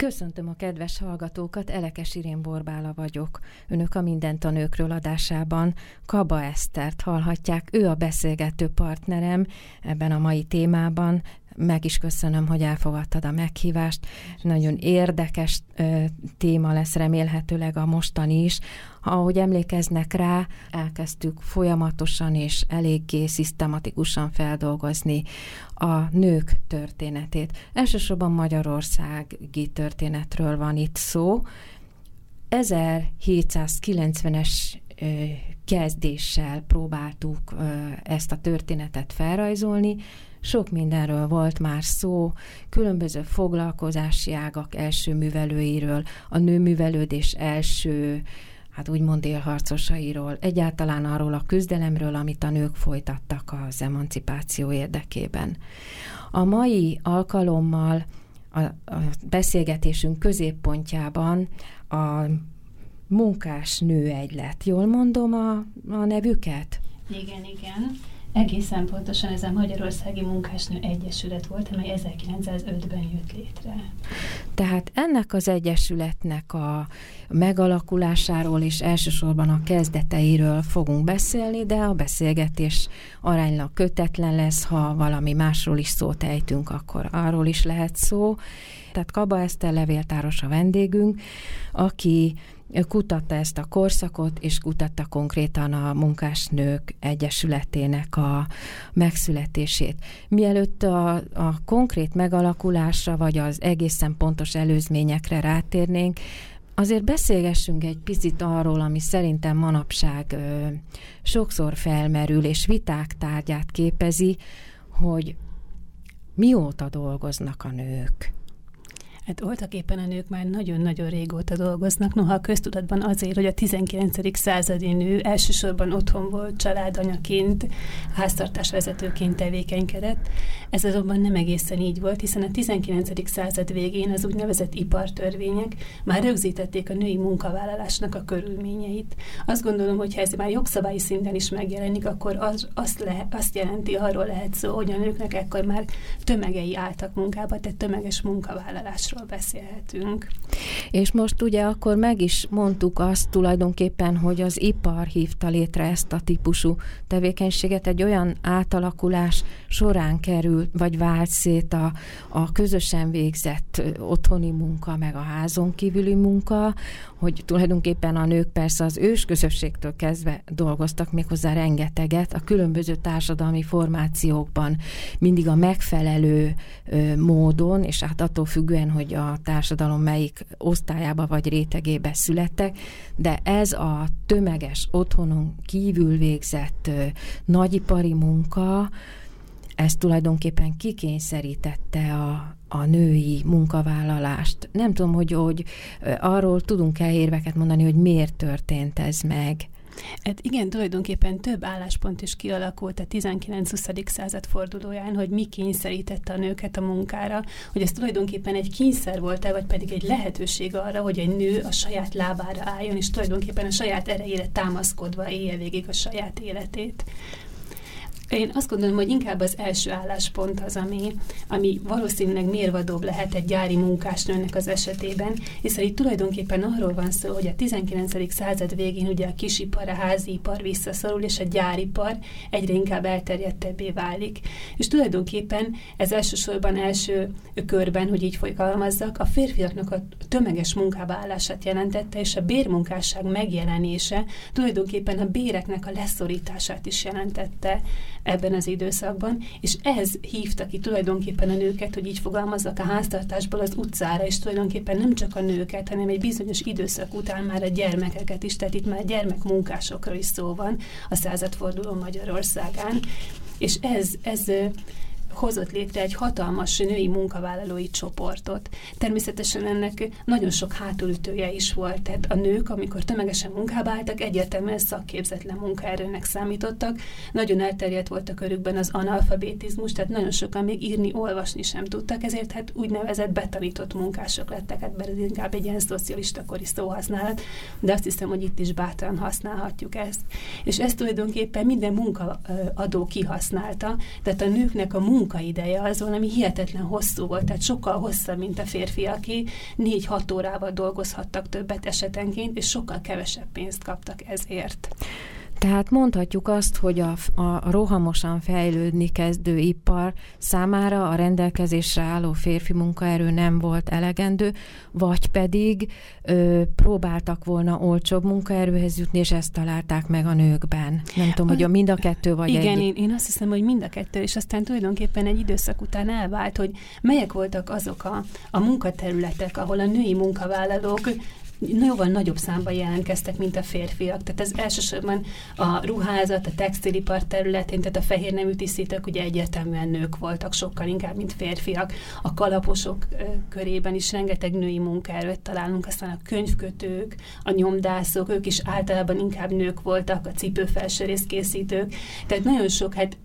Köszöntöm a kedves hallgatókat, Elekes Irén Borbála vagyok. Önök a Mindent a Nőkről adásában Kaba Esztert hallhatják. Ő a beszélgető partnerem ebben a mai témában. Meg is köszönöm, hogy elfogadtad a meghívást. Nagyon érdekes ö, téma lesz remélhetőleg a mostani is. Ahogy emlékeznek rá, elkezdtük folyamatosan és eléggé szisztematikusan feldolgozni a nők történetét. Elsősorban magyarországi történetről van itt szó. 1790-es kezdéssel próbáltuk ezt a történetet felrajzolni. Sok mindenről volt már szó, különböző foglalkozási ágak első művelőiről, a nőművelődés első hát úgymond élharcosairól, egyáltalán arról a küzdelemről, amit a nők folytattak az emancipáció érdekében. A mai alkalommal a, a beszélgetésünk középpontjában a munkás nő egylet. Jól mondom a, a nevüket? Igen, igen. Egészen pontosan ez a Magyarországi Munkásnő Egyesület volt, amely 1905-ben jött létre. Tehát ennek az egyesületnek a megalakulásáról és elsősorban a kezdeteiről fogunk beszélni, de a beszélgetés aránylag kötetlen lesz, ha valami másról is szót ejtünk, akkor arról is lehet szó. Tehát Kaba Eszter levéltáros a vendégünk, aki kutatta ezt a korszakot, és kutatta konkrétan a munkásnők egyesületének a megszületését. Mielőtt a, a konkrét megalakulásra, vagy az egészen pontos előzményekre rátérnénk, azért beszélgessünk egy picit arról, ami szerintem manapság ö, sokszor felmerül, és viták tárgyát képezi, hogy mióta dolgoznak a nők Hát voltak éppen a nők már nagyon-nagyon régóta dolgoznak, noha a köztudatban azért, hogy a 19. századi nő elsősorban otthon volt, családanyaként, háztartásvezetőként tevékenykedett. Ez azonban nem egészen így volt, hiszen a 19. század végén az úgynevezett ipartörvények már rögzítették a női munkavállalásnak a körülményeit. Azt gondolom, hogy ha ez már jogszabályi szinten is megjelenik, akkor az, azt, le, azt jelenti, arról lehet szó, hogy a nőknek ekkor már tömegei álltak munkába, tehát tömeges munkavállalásról ról beszélhetünk. És most ugye akkor meg is mondtuk azt tulajdonképpen, hogy az ipar hívta létre ezt a típusú tevékenységet, egy olyan átalakulás során került, vagy vált szét a, a közösen végzett otthoni munka, meg a házon kívüli munka, hogy tulajdonképpen a nők persze az ős közösségtől kezdve dolgoztak méghozzá rengeteget, a különböző társadalmi formációkban mindig a megfelelő módon, és hát attól függően, hogy a társadalom melyik osztályába vagy rétegébe születtek, de ez a tömeges otthonon kívül végzett nagyipari munka, ez tulajdonképpen kikényszerítette a, a női munkavállalást. Nem tudom, hogy, hogy arról tudunk-e érveket mondani, hogy miért történt ez meg. Hát igen, tulajdonképpen több álláspont is kialakult a 19-20. század fordulóján, hogy mi kényszerítette a nőket a munkára, hogy ez tulajdonképpen egy kényszer volt-e, vagy pedig egy lehetőség arra, hogy egy nő a saját lábára álljon, és tulajdonképpen a saját erejére támaszkodva élje végig a saját életét. Én azt gondolom, hogy inkább az első álláspont az, ami, ami valószínűleg mérvadóbb lehet egy gyári munkásnőnek az esetében, hiszen itt tulajdonképpen arról van szó, hogy a 19. század végén ugye a kisipar, a házipar visszaszorul, és a gyáripar egyre inkább elterjedtebbé válik. És tulajdonképpen ez elsősorban első körben, hogy így folykalmazzak, a férfiaknak a tömeges munkába állását jelentette, és a bérmunkásság megjelenése tulajdonképpen a béreknek a leszorítását is jelentette ebben az időszakban, és ez hívta ki tulajdonképpen a nőket, hogy így fogalmazzak a háztartásból az utcára, és tulajdonképpen nem csak a nőket, hanem egy bizonyos időszak után már a gyermekeket is, tehát itt már gyermekmunkásokra is szó van a századforduló Magyarországán, és ez, ez hozott létre egy hatalmas női munkavállalói csoportot. Természetesen ennek nagyon sok hátulütője is volt, tehát a nők, amikor tömegesen munkába álltak, egyértelműen szakképzetlen munkaerőnek számítottak. Nagyon elterjedt volt a körükben az analfabetizmus, tehát nagyon sokan még írni, olvasni sem tudtak, ezért hát úgynevezett betanított munkások lettek, hát ez inkább egy ilyen szocialista kori szóhasználat, de azt hiszem, hogy itt is bátran használhatjuk ezt. És ezt tulajdonképpen minden munkaadó kihasználta, tehát a nőknek a munkaideje az valami hihetetlen hosszú volt, tehát sokkal hosszabb, mint a férfiaké, négy-hat órával dolgozhattak többet esetenként, és sokkal kevesebb pénzt kaptak ezért. Tehát mondhatjuk azt, hogy a, a rohamosan fejlődni kezdő ipar számára a rendelkezésre álló férfi munkaerő nem volt elegendő, vagy pedig ö, próbáltak volna olcsóbb munkaerőhez jutni, és ezt találták meg a nőkben. Nem tudom, hogy a mind a kettő vagy Igen, egy... én, én azt hiszem, hogy mind a kettő, és aztán tulajdonképpen egy időszak után elvált, hogy melyek voltak azok a, a munkaterületek, ahol a női munkavállalók jóval nagyobb számban jelentkeztek, mint a férfiak. Tehát ez elsősorban a ruházat, a textilipar területén, tehát a fehér nemű tisztítők ugye egyértelműen nők voltak, sokkal inkább, mint férfiak. A kalaposok körében is rengeteg női munkaerőt találunk, aztán a könyvkötők, a nyomdászok, ők is általában inkább nők voltak, a cipőfelsőrész készítők. Tehát nagyon sok, hát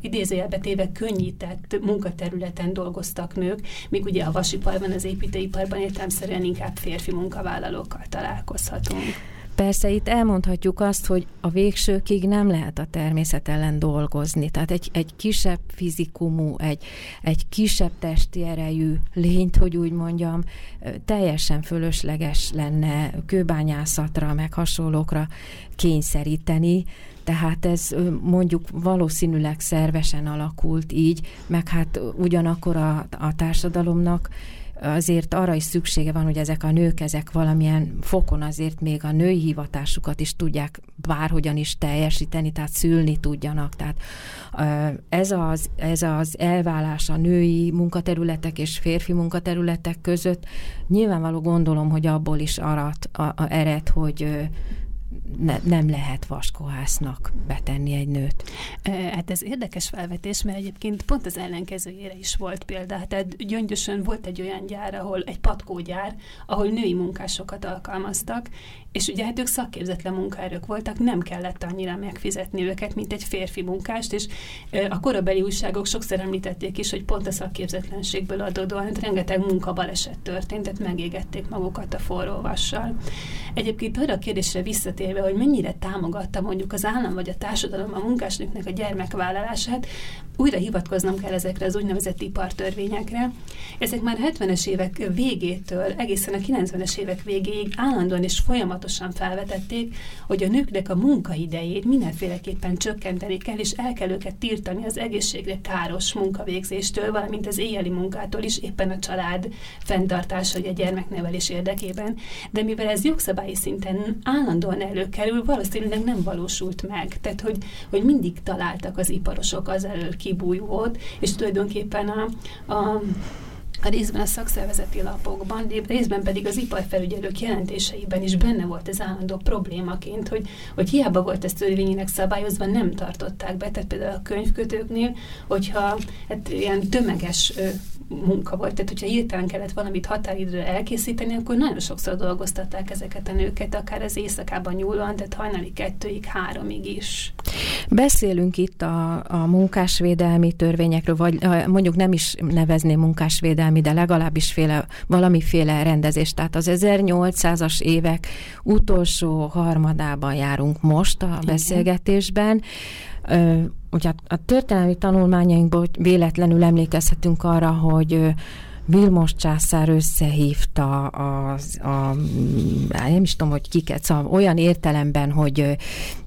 idézőjelbe téve könnyített munkaterületen dolgoztak nők, míg ugye a vasiparban, az építőiparban értelmszerűen inkább férfi munkavállalókkal találkozhatunk. Persze itt elmondhatjuk azt, hogy a végsőkig nem lehet a természet ellen dolgozni. Tehát egy, egy kisebb fizikumú, egy, egy kisebb testi erejű lényt, hogy úgy mondjam, teljesen fölösleges lenne kőbányászatra, meg hasonlókra kényszeríteni, tehát ez mondjuk valószínűleg szervesen alakult így, meg hát ugyanakkor a, a társadalomnak azért arra is szüksége van, hogy ezek a nők, ezek valamilyen fokon azért még a női hivatásukat is tudják bárhogyan is teljesíteni, tehát szülni tudjanak. Tehát ez az, ez az elválás a női munkaterületek és férfi munkaterületek között nyilvánvaló gondolom, hogy abból is arat, a, a ered, hogy ne, nem lehet vaskohásznak betenni egy nőt. Hát ez érdekes felvetés, mert egyébként pont az ellenkezőjére is volt példa. Tehát Gyöngyösön volt egy olyan gyár, ahol egy patkógyár, ahol női munkásokat alkalmaztak, és ugye hát ők szakképzetlen munkaerők voltak, nem kellett annyira megfizetni őket, mint egy férfi munkást, és a korabeli újságok sokszor említették is, hogy pont a szakképzetlenségből adódóan hát rengeteg munkabaleset történt, tehát megégették magukat a forró vassal. Egyébként arra a kérdésre visszatérve, hogy mennyire támogatta mondjuk az állam vagy a társadalom a munkásnőknek a gyermekvállalását, újra hivatkoznom kell ezekre az úgynevezett ipartörvényekre. Ezek már 70-es évek végétől egészen a 90-es évek végéig állandóan és folyamatosan felvetették, hogy a nőknek a munkaidejét mindenféleképpen csökkenteni kell, és el kell őket tiltani az egészségre káros munkavégzéstől, valamint az éjjeli munkától is, éppen a család fenntartása, vagy a gyermeknevelés érdekében. De mivel ez jogszabályi szinten állandóan előkerül, valószínűleg nem valósult meg. Tehát, hogy, hogy mindig találtak az iparosok az elől ki kibújult, és tulajdonképpen a, a a részben a szakszervezeti lapokban, részben pedig az iparfelügyelők jelentéseiben is benne volt ez állandó problémaként, hogy, hogy hiába volt ez törvényileg szabályozva, nem tartották be, tehát például a könyvkötőknél, hogyha hát ilyen tömeges munka volt, tehát hogyha hirtelen kellett valamit határidőre elkészíteni, akkor nagyon sokszor dolgoztatták ezeket a nőket, akár az éjszakában nyúlóan, tehát hajnali kettőig, háromig is. Beszélünk itt a, a munkásvédelmi törvényekről, vagy mondjuk nem is nevezném munkásvédelmi, de legalábbis féle, valamiféle rendezést. Tehát az 1800-as évek utolsó harmadában járunk most a beszélgetésben. Ugye a történelmi tanulmányainkból véletlenül emlékezhetünk arra, hogy Vilmos császár összehívta az, a, nem is tudom, hogy kiket, szóval olyan értelemben, hogy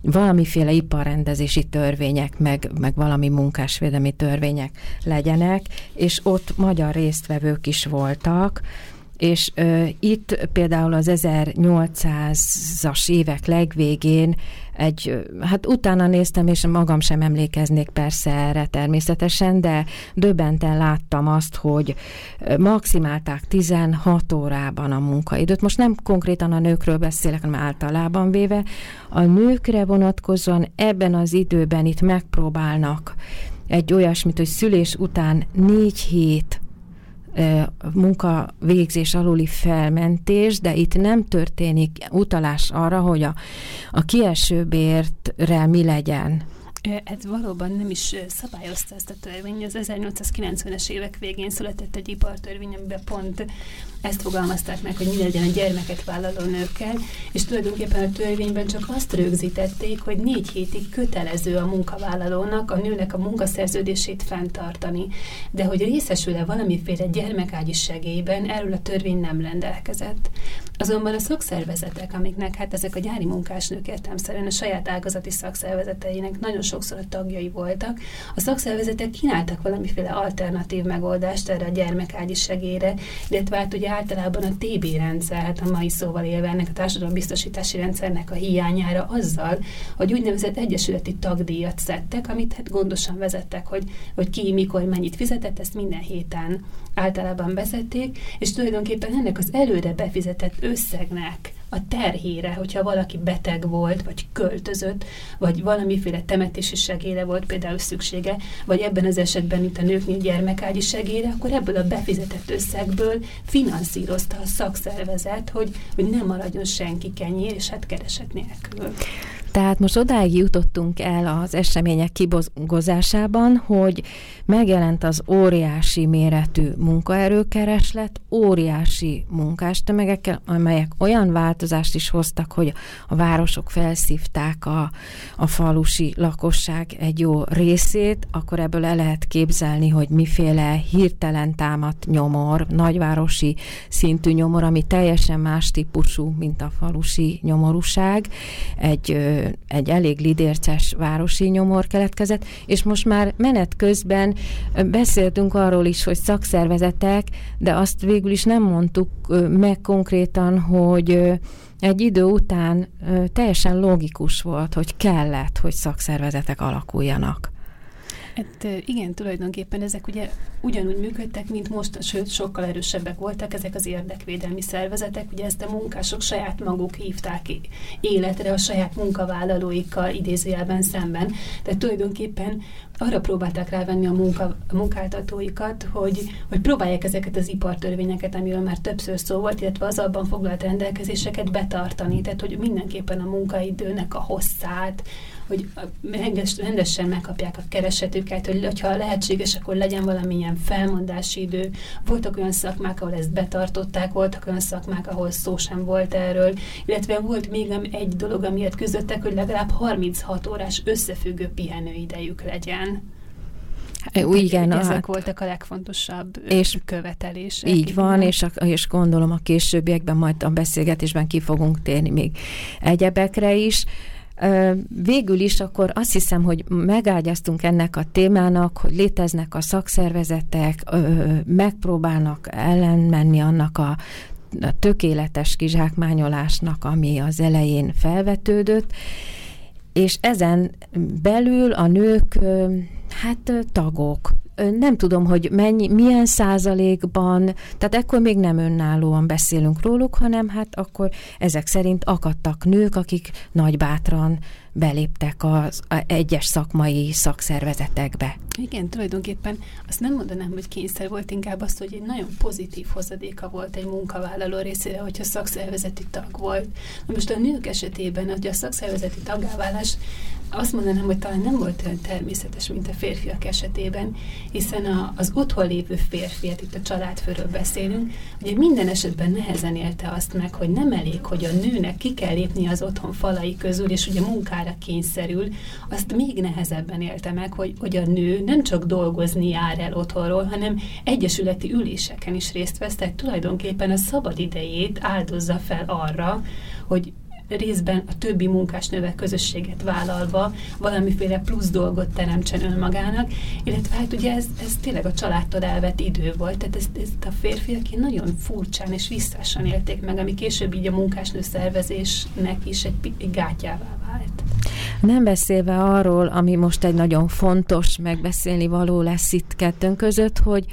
valamiféle iparrendezési törvények, meg, meg valami munkásvédelmi törvények legyenek, és ott magyar résztvevők is voltak, és ö, itt például az 1800-as évek legvégén egy, hát utána néztem, és magam sem emlékeznék persze erre természetesen, de döbbenten láttam azt, hogy maximálták 16 órában a munkaidőt. Most nem konkrétan a nőkről beszélek, hanem általában véve. A nőkre vonatkozóan ebben az időben itt megpróbálnak egy olyasmit, hogy szülés után négy hét munkavégzés aluli felmentés, de itt nem történik utalás arra, hogy a, a kiesőbértre mi legyen. Ez valóban nem is szabályozta ezt a törvény. Az 1890-es évek végén született egy ipartörvény, amiben pont ezt fogalmazták meg, hogy mi legyen a gyermeket vállaló nőkkel, és tulajdonképpen a törvényben csak azt rögzítették, hogy négy hétig kötelező a munkavállalónak a nőnek a munkaszerződését fenntartani. De hogy részesül-e valamiféle gyermekágyi segélyben, erről a törvény nem rendelkezett. Azonban a szakszervezetek, amiknek hát ezek a gyári munkásnők értelmszerűen a saját ágazati szakszervezeteinek nagyon sokszor a tagjai voltak, a szakszervezetek kínáltak valamiféle alternatív megoldást erre a gyermekágyi segélyre, illetve hát ugye általában a TB rendszer, hát a mai szóval élve ennek a társadalombiztosítási rendszernek a hiányára azzal, hogy úgynevezett egyesületi tagdíjat szedtek, amit hát gondosan vezettek, hogy, hogy ki, mikor, mennyit fizetett, ezt minden héten általában vezették, és tulajdonképpen ennek az előre befizetett összegnek a terhére, hogyha valaki beteg volt, vagy költözött, vagy valamiféle temetési segélyre volt például szüksége, vagy ebben az esetben, mint a nőknél gyermekágyi segélyre, akkor ebből a befizetett összegből finanszírozta a szakszervezet, hogy, hogy nem maradjon senki kenyér, és hát kereset nélkül. Tehát most odáig jutottunk el az események kibozgozásában, hogy megjelent az óriási méretű munkaerőkereslet, óriási munkástömegekkel, amelyek olyan változást is hoztak, hogy a városok felszívták a, a falusi lakosság egy jó részét, akkor ebből el lehet képzelni, hogy miféle hirtelen támadt nyomor, nagyvárosi szintű nyomor, ami teljesen más típusú, mint a falusi nyomorúság, egy egy elég lidérces városi nyomor keletkezett, és most már menet közben beszéltünk arról is, hogy szakszervezetek, de azt végül is nem mondtuk meg konkrétan, hogy egy idő után teljesen logikus volt, hogy kellett, hogy szakszervezetek alakuljanak. Hát igen, tulajdonképpen ezek ugye ugyanúgy működtek, mint most, sőt, sokkal erősebbek voltak ezek az érdekvédelmi szervezetek. Ugye ezt a munkások saját maguk hívták életre a saját munkavállalóikkal idézőjelben szemben. Tehát tulajdonképpen arra próbálták rávenni a, munka, a munkáltatóikat, hogy, hogy próbálják ezeket az ipartörvényeket, amiről már többször szó volt, illetve az abban foglalt rendelkezéseket betartani. Tehát, hogy mindenképpen a munkaidőnek a hosszát, hogy rendes, rendesen megkapják a keresetüket, hogy hogyha lehetséges, akkor legyen valamilyen felmondási idő. Voltak olyan szakmák, ahol ezt betartották, voltak olyan szakmák, ahol szó sem volt erről, illetve volt még egy dolog, amiért küzdöttek, hogy legalább 36 órás összefüggő pihenőidejük legyen. Úgy igen, ezek hát, voltak a legfontosabb és követelések. Így van, és, a, és gondolom a későbbiekben majd a beszélgetésben ki fogunk térni még egyebekre is. Végül is akkor azt hiszem, hogy megágyaztunk ennek a témának, hogy léteznek a szakszervezetek, megpróbálnak ellenmenni annak a tökéletes kizsákmányolásnak, ami az elején felvetődött, és ezen belül a nők hát tagok, nem tudom, hogy mennyi, milyen százalékban, tehát ekkor még nem önállóan beszélünk róluk, hanem hát akkor ezek szerint akadtak nők, akik nagybátran beléptek az a egyes szakmai szakszervezetekbe. Igen, tulajdonképpen azt nem mondanám, hogy kényszer volt, inkább azt, hogy egy nagyon pozitív hozadéka volt egy munkavállaló részére, hogyha szakszervezeti tag volt. Na most a nők esetében, hogy a szakszervezeti tagáválás azt mondanám, hogy talán nem volt olyan természetes, mint a férfiak esetében, hiszen a, az otthon lévő férfiat, itt a családfőről beszélünk, ugye minden esetben nehezen élte azt meg, hogy nem elég, hogy a nőnek ki kell lépni az otthon falai közül, és ugye munkára kényszerül, azt még nehezebben élte meg, hogy, hogy a nő nem csak dolgozni jár el otthonról, hanem egyesületi üléseken is részt vesz, tehát tulajdonképpen a szabad idejét áldozza fel arra, hogy részben a többi munkásnővel közösséget vállalva valamiféle plusz dolgot teremtsen önmagának, illetve hát ugye ez, ez tényleg a családtól elvett idő volt, tehát ezt, ezt a férfiak nagyon furcsán és visszásan élték meg, ami később így a munkásnő szervezésnek is egy, egy gátyává vált. Nem beszélve arról, ami most egy nagyon fontos megbeszélni való lesz itt kettőnk között, hogy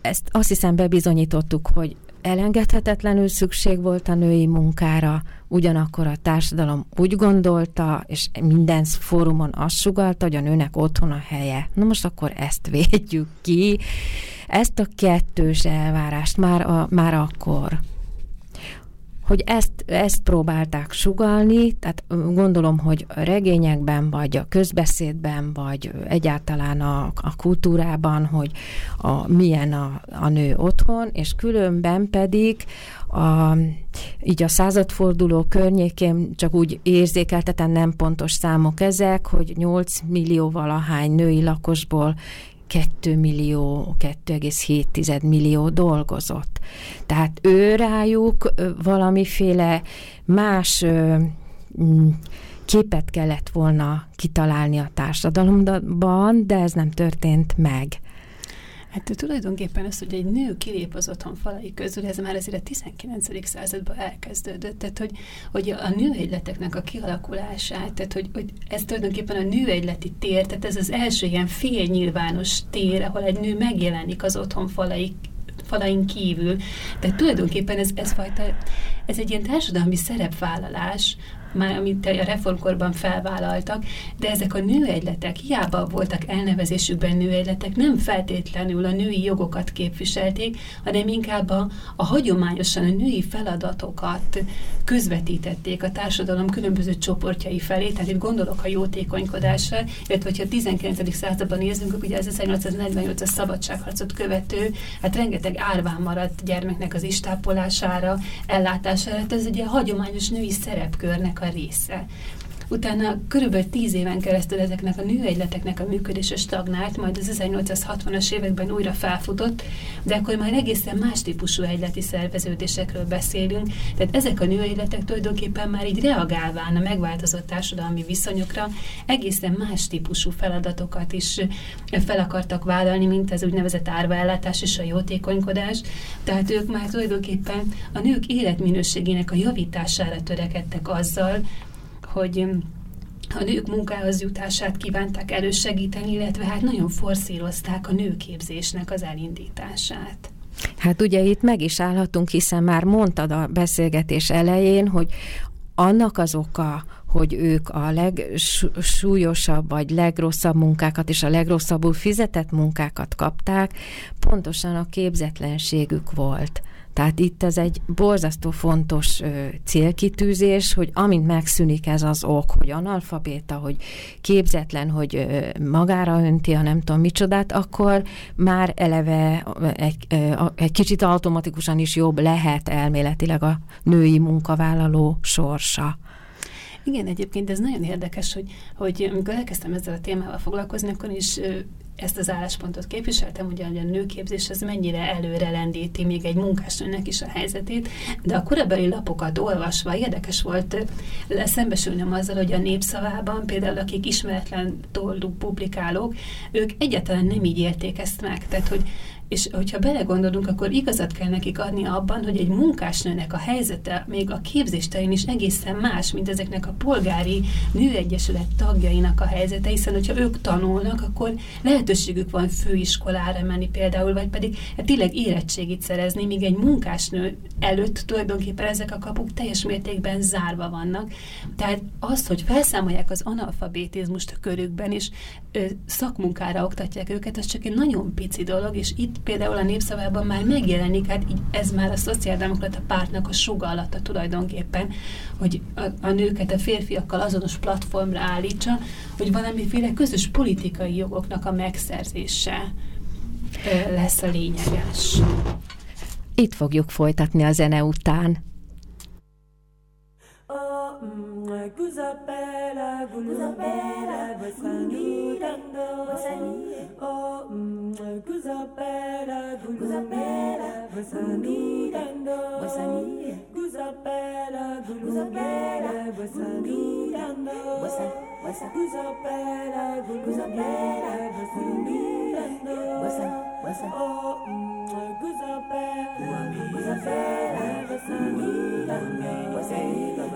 ezt azt hiszem bebizonyítottuk, hogy elengedhetetlenül szükség volt a női munkára, ugyanakkor a társadalom úgy gondolta, és minden fórumon azt sugalta, hogy a nőnek otthon a helye. Na most akkor ezt védjük ki, ezt a kettős elvárást már, a, már akkor hogy ezt, ezt próbálták sugalni, tehát gondolom, hogy a regényekben, vagy a közbeszédben, vagy egyáltalán a, a kultúrában, hogy a, milyen a, a nő otthon, és különben pedig a, így a századforduló környékén csak úgy érzékeltetem, nem pontos számok ezek, hogy 8 millió valahány női lakosból 2 millió, 2,7 millió dolgozott. Tehát ő rájuk valamiféle más mm, képet kellett volna kitalálni a társadalomban, de ez nem történt meg. Hát tulajdonképpen az, hogy egy nő kilép az otthon falai közül, ez már azért a 19. században elkezdődött, tehát hogy, hogy a nőegyleteknek a kialakulását, tehát hogy, hogy ez tulajdonképpen a nőegyleti tér, tehát ez az első ilyen félnyilvános tér, ahol egy nő megjelenik az otthon falai falain kívül. Tehát tulajdonképpen ez, ez, fajta, ez egy ilyen társadalmi szerepvállalás, már amit a reformkorban felvállaltak, de ezek a nőegyletek hiába voltak elnevezésükben nőegyletek, nem feltétlenül a női jogokat képviselték, hanem inkább a, a hagyományosan a női feladatokat közvetítették a társadalom különböző csoportjai felé, tehát itt gondolok a jótékonykodásra, illetve hogyha a 19. században nézünk, akkor ugye az 1848-as szabadságharcot követő, hát rengeteg árván maradt gyermeknek az istápolására, ellátására, hát ez egy hagyományos női szerepkörnek a a része. Utána körülbelül tíz éven keresztül ezeknek a nőegyleteknek a működése stagnált, majd az 1860-as években újra felfutott, de akkor már egészen más típusú egyleti szerveződésekről beszélünk. Tehát ezek a nőegyletek tulajdonképpen már így reagálván a megváltozott társadalmi viszonyokra egészen más típusú feladatokat is fel akartak vállalni, mint az úgynevezett árvaellátás és a jótékonykodás. Tehát ők már tulajdonképpen a nők életminőségének a javítására törekedtek azzal, hogy a nők munkához jutását kívánták elősegíteni, illetve hát nagyon forszírozták a nőképzésnek az elindítását. Hát ugye itt meg is állhatunk, hiszen már mondtad a beszélgetés elején, hogy annak az oka, hogy ők a legsúlyosabb vagy legrosszabb munkákat és a legrosszabbul fizetett munkákat kapták, pontosan a képzetlenségük volt. Tehát itt ez egy borzasztó fontos ö, célkitűzés, hogy amint megszűnik ez az ok, hogy analfabéta, hogy képzetlen, hogy ö, magára önti a nem tudom micsodát, akkor már eleve egy, ö, egy kicsit automatikusan is jobb lehet elméletileg a női munkavállaló sorsa. Igen, egyébként ez nagyon érdekes, hogy, hogy amikor elkezdtem ezzel a témával foglalkozni, akkor is ezt az álláspontot képviseltem, ugye, a nőképzés az mennyire előre lendíti még egy munkásnőnek is a helyzetét, de a korabeli lapokat olvasva érdekes volt szembesülnöm azzal, hogy a népszavában például akik ismeretlen toldú publikálók, ők egyáltalán nem így élték ezt meg. Tehát, hogy és hogyha belegondolunk, akkor igazat kell nekik adni abban, hogy egy munkásnőnek a helyzete még a képzésterén is egészen más, mint ezeknek a polgári nőegyesület tagjainak a helyzete, hiszen hogyha ők tanulnak, akkor lehetőségük van főiskolára menni például, vagy pedig hát tényleg érettségit szerezni, míg egy munkásnő előtt tulajdonképpen ezek a kapuk teljes mértékben zárva vannak. Tehát az, hogy felszámolják az analfabetizmust a körükben, és ö, szakmunkára oktatják őket, az csak egy nagyon pici dolog, és itt például a népszavában már megjelenik, hát így ez már a szociáldemokrata pártnak a sugallata tulajdonképpen, hogy a, a nőket a férfiakkal azonos platformra állítsa, hogy valamiféle közös politikai jogoknak a megszerzése lesz a lényeges. Itt fogjuk folytatni a zene után. Vous appelle à vous appelle à Oh, vous appelle à vous appelle à Vous appelle à vous appelle à Vous appelle à vous appelle à Oh, vous appelle à vous appelle. À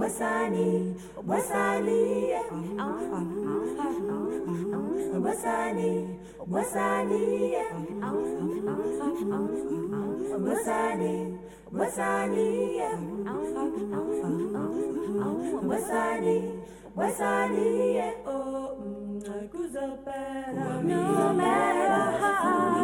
Wasani, Wasani, Wasani, Wasani, Wasani, Wasani, Wasani, Wasani, oh, no matter how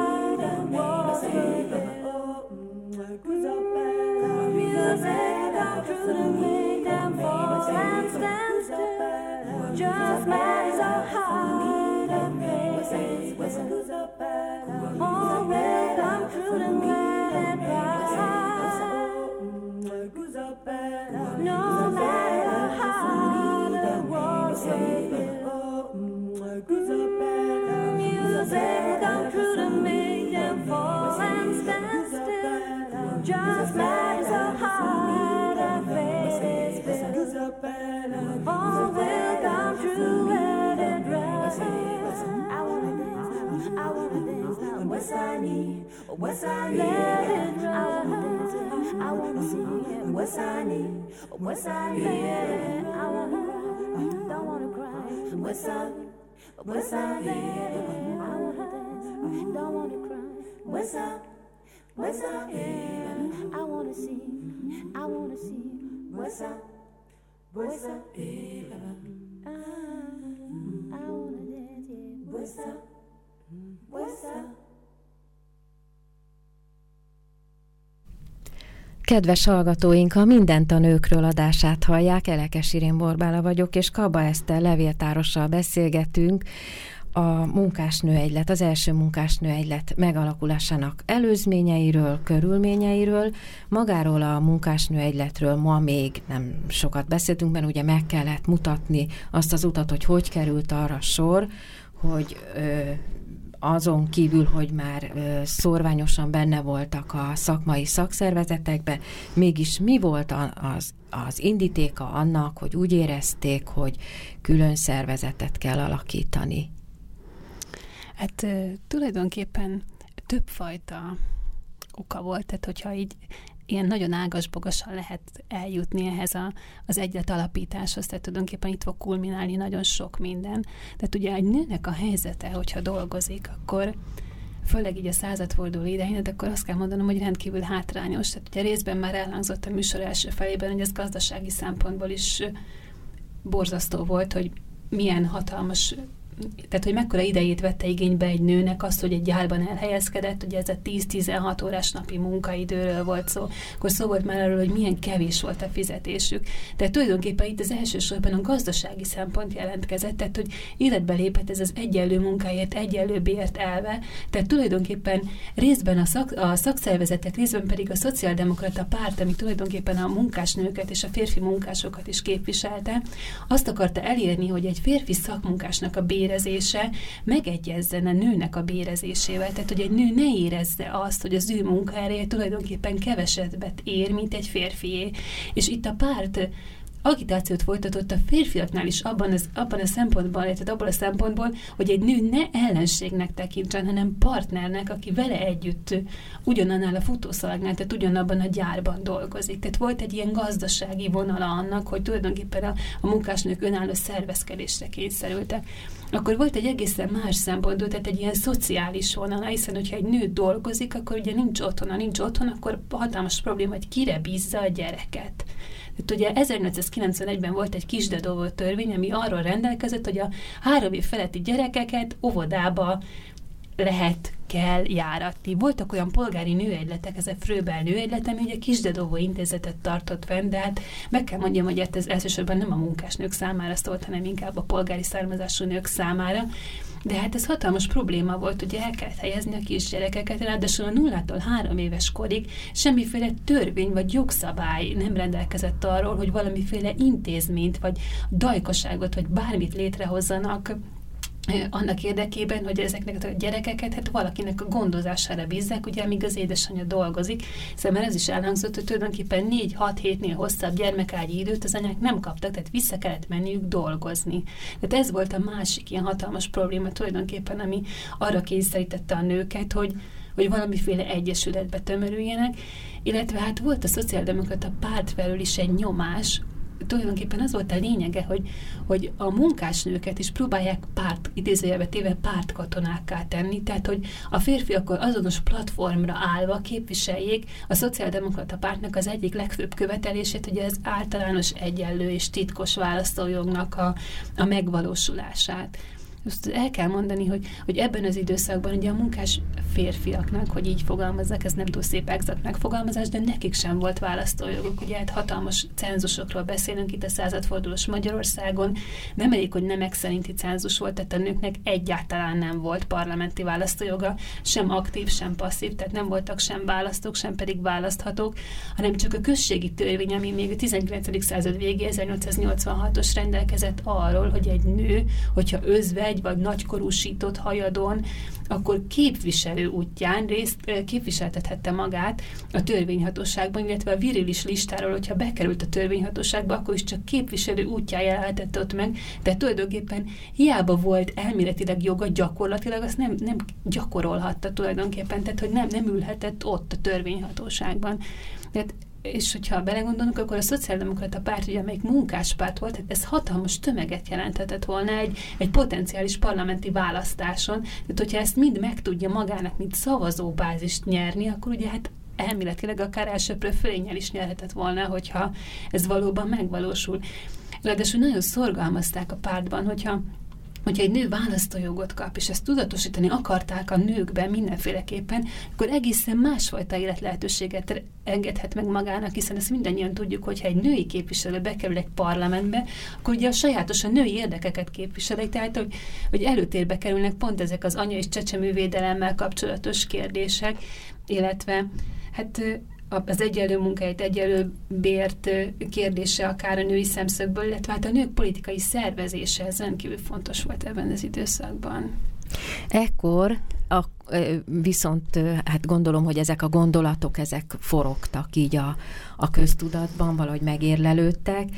away down falls and stands still. Just matters how hard it. Wasani, Wasani, I wanna see, I wanna see him. Wasani, Wasani, I wanna, don't wanna cry. Wasani, Wasani, I wanna dance, don't wanna cry. Wasani, Wasani, I wanna see, I wanna see. Wasani, Wasani, I wanna dance, yeah. Wasani, Kedves hallgatóink, a Mindent a nőkről adását hallják, Elekes Irén Borbála vagyok, és Kaba Eszter levéltárossal beszélgetünk a munkásnő egylet, az első munkásnő egylet megalakulásának előzményeiről, körülményeiről, magáról a munkásnő egyletről ma még nem sokat beszéltünk, mert ugye meg kellett mutatni azt az utat, hogy hogy került arra sor, hogy ö, azon kívül, hogy már szorványosan benne voltak a szakmai szakszervezetekbe, mégis mi volt az, az indítéka annak, hogy úgy érezték, hogy külön szervezetet kell alakítani? Hát tulajdonképpen többfajta oka volt, tehát hogyha így ilyen nagyon ágasbogasan lehet eljutni ehhez a, az egylet alapításhoz, tehát tulajdonképpen itt fog kulminálni nagyon sok minden. Tehát ugye egy nőnek a helyzete, hogyha dolgozik, akkor főleg így a századforduló idején, de akkor azt kell mondanom, hogy rendkívül hátrányos. Tehát ugye részben már elhangzott a műsor első felében, hogy ez gazdasági szempontból is borzasztó volt, hogy milyen hatalmas tehát hogy mekkora idejét vette igénybe egy nőnek azt, hogy egy gyárban elhelyezkedett, ugye ez a 10-16 órás napi munkaidőről volt szó, akkor szó volt már arról, hogy milyen kevés volt a fizetésük. Tehát tulajdonképpen itt az elsősorban a gazdasági szempont jelentkezett, tehát hogy életbe lépett ez az egyenlő munkáért, egyenlő bért elve, tehát tulajdonképpen részben a, szak, a szakszervezetek, részben pedig a szociáldemokrata párt, ami tulajdonképpen a munkásnőket és a férfi munkásokat is képviselte, azt akarta elérni, hogy egy férfi szakmunkásnak a bér bérezése megegyezzen a nőnek a bérezésével. Tehát, hogy egy nő ne érezze azt, hogy az ő munkaereje tulajdonképpen kevesebbet ér, mint egy férfié. És itt a párt agitációt folytatott a férfiaknál is abban, az, abban a szempontból, tehát abban a szempontból, hogy egy nő ne ellenségnek tekintsen, hanem partnernek, aki vele együtt ugyanannál a futószalagnál, tehát ugyanabban a gyárban dolgozik. Tehát volt egy ilyen gazdasági vonala annak, hogy tulajdonképpen a, a munkásnők önálló szervezkedésre kényszerültek. Akkor volt egy egészen más szempontból, tehát egy ilyen szociális vonala, hiszen hogyha egy nő dolgozik, akkor ugye nincs otthona, nincs otthon, akkor hatalmas probléma, hogy kire bízza a gyereket. Tehát ugye 1891-ben volt egy kisdedóvó törvény, ami arról rendelkezett, hogy a három év feletti gyerekeket óvodába lehet, kell járatni. Voltak olyan polgári nőegyletek, ez a Fröbel nőegylet, ami ugye kisdedóvó intézetet tartott fenn, de hát meg kell mondjam, hogy hát ez elsősorban nem a munkásnők számára szólt, hanem inkább a polgári származású nők számára. De hát ez hatalmas probléma volt, ugye el kellett helyezni a kisgyerekeket, ráadásul a nullától három éves korig semmiféle törvény vagy jogszabály nem rendelkezett arról, hogy valamiféle intézményt, vagy dajkoságot, vagy bármit létrehozzanak annak érdekében, hogy ezeknek a gyerekeket hát valakinek a gondozására bízzák, ugye, amíg az édesanyja dolgozik. Szóval ez is elhangzott, hogy tulajdonképpen 4-6 hétnél hosszabb gyermekágyi időt az anyák nem kaptak, tehát vissza kellett menniük dolgozni. Tehát ez volt a másik ilyen hatalmas probléma tulajdonképpen, ami arra kényszerítette a nőket, hogy, hogy valamiféle egyesületbe tömörüljenek, illetve hát volt a szociáldemokrata párt felül is egy nyomás, tulajdonképpen az volt a lényege, hogy, hogy a munkásnőket is próbálják párt, idézőjelbe téve pártkatonákká tenni, tehát hogy a férfiak azonos platformra állva képviseljék a szociáldemokrata pártnak az egyik legfőbb követelését, hogy az általános egyenlő és titkos választójognak a, a megvalósulását. Most el kell mondani, hogy, hogy ebben az időszakban ugye a munkás férfiaknak, hogy így fogalmazzak, ez nem túl szép exakt megfogalmazás, de nekik sem volt választójoguk. Ugye hát hatalmas cenzusokról beszélünk itt a századfordulós Magyarországon. Nem elég, hogy nemek szerinti cenzus volt, tehát a nőknek egyáltalán nem volt parlamenti választójoga, sem aktív, sem passzív, tehát nem voltak sem választók, sem pedig választhatók, hanem csak a községi törvény, ami még a 19. század végé, 1886-os rendelkezett arról, hogy egy nő, hogyha özvegy, egy vagy nagykorúsított hajadon, akkor képviselő útján részt képviseltethette magát a törvényhatóságban, illetve a virilis listáról, hogyha bekerült a törvényhatóságba, akkor is csak képviselő útján jelenhetett ott meg, de tulajdonképpen hiába volt elméletileg joga, gyakorlatilag azt nem, nem gyakorolhatta tulajdonképpen, tehát hogy nem, nem ülhetett ott a törvényhatóságban. Tehát és hogyha belegondolunk, akkor a szociáldemokrata párt, ugye, amelyik munkáspárt volt, ez hatalmas tömeget jelenthetett volna egy, egy potenciális parlamenti választáson. Tehát, hogyha ezt mind meg tudja magának, mint szavazóbázist nyerni, akkor ugye hát elméletileg akár elsőprő fölényel is nyerhetett volna, hogyha ez valóban megvalósul. Ráadásul nagyon szorgalmazták a pártban, hogyha hogyha egy nő választójogot kap, és ezt tudatosítani akarták a nőkben mindenféleképpen, akkor egészen másfajta életlehetőséget engedhet meg magának, hiszen ezt mindannyian tudjuk, hogyha egy női képviselő bekerül egy parlamentbe, akkor ugye a sajátosan női érdekeket képviseli, tehát hogy, hogy előtérbe kerülnek pont ezek az anya és csecsemővédelemmel kapcsolatos kérdések, illetve hát az egyenlő munkáért, egyenlő bért kérdése akár a női szemszögből, illetve hát a nők politikai szervezése, ez rendkívül fontos volt ebben az időszakban. Ekkor a, viszont hát gondolom, hogy ezek a gondolatok, ezek forogtak így a, a köztudatban, valahogy megérlelődtek,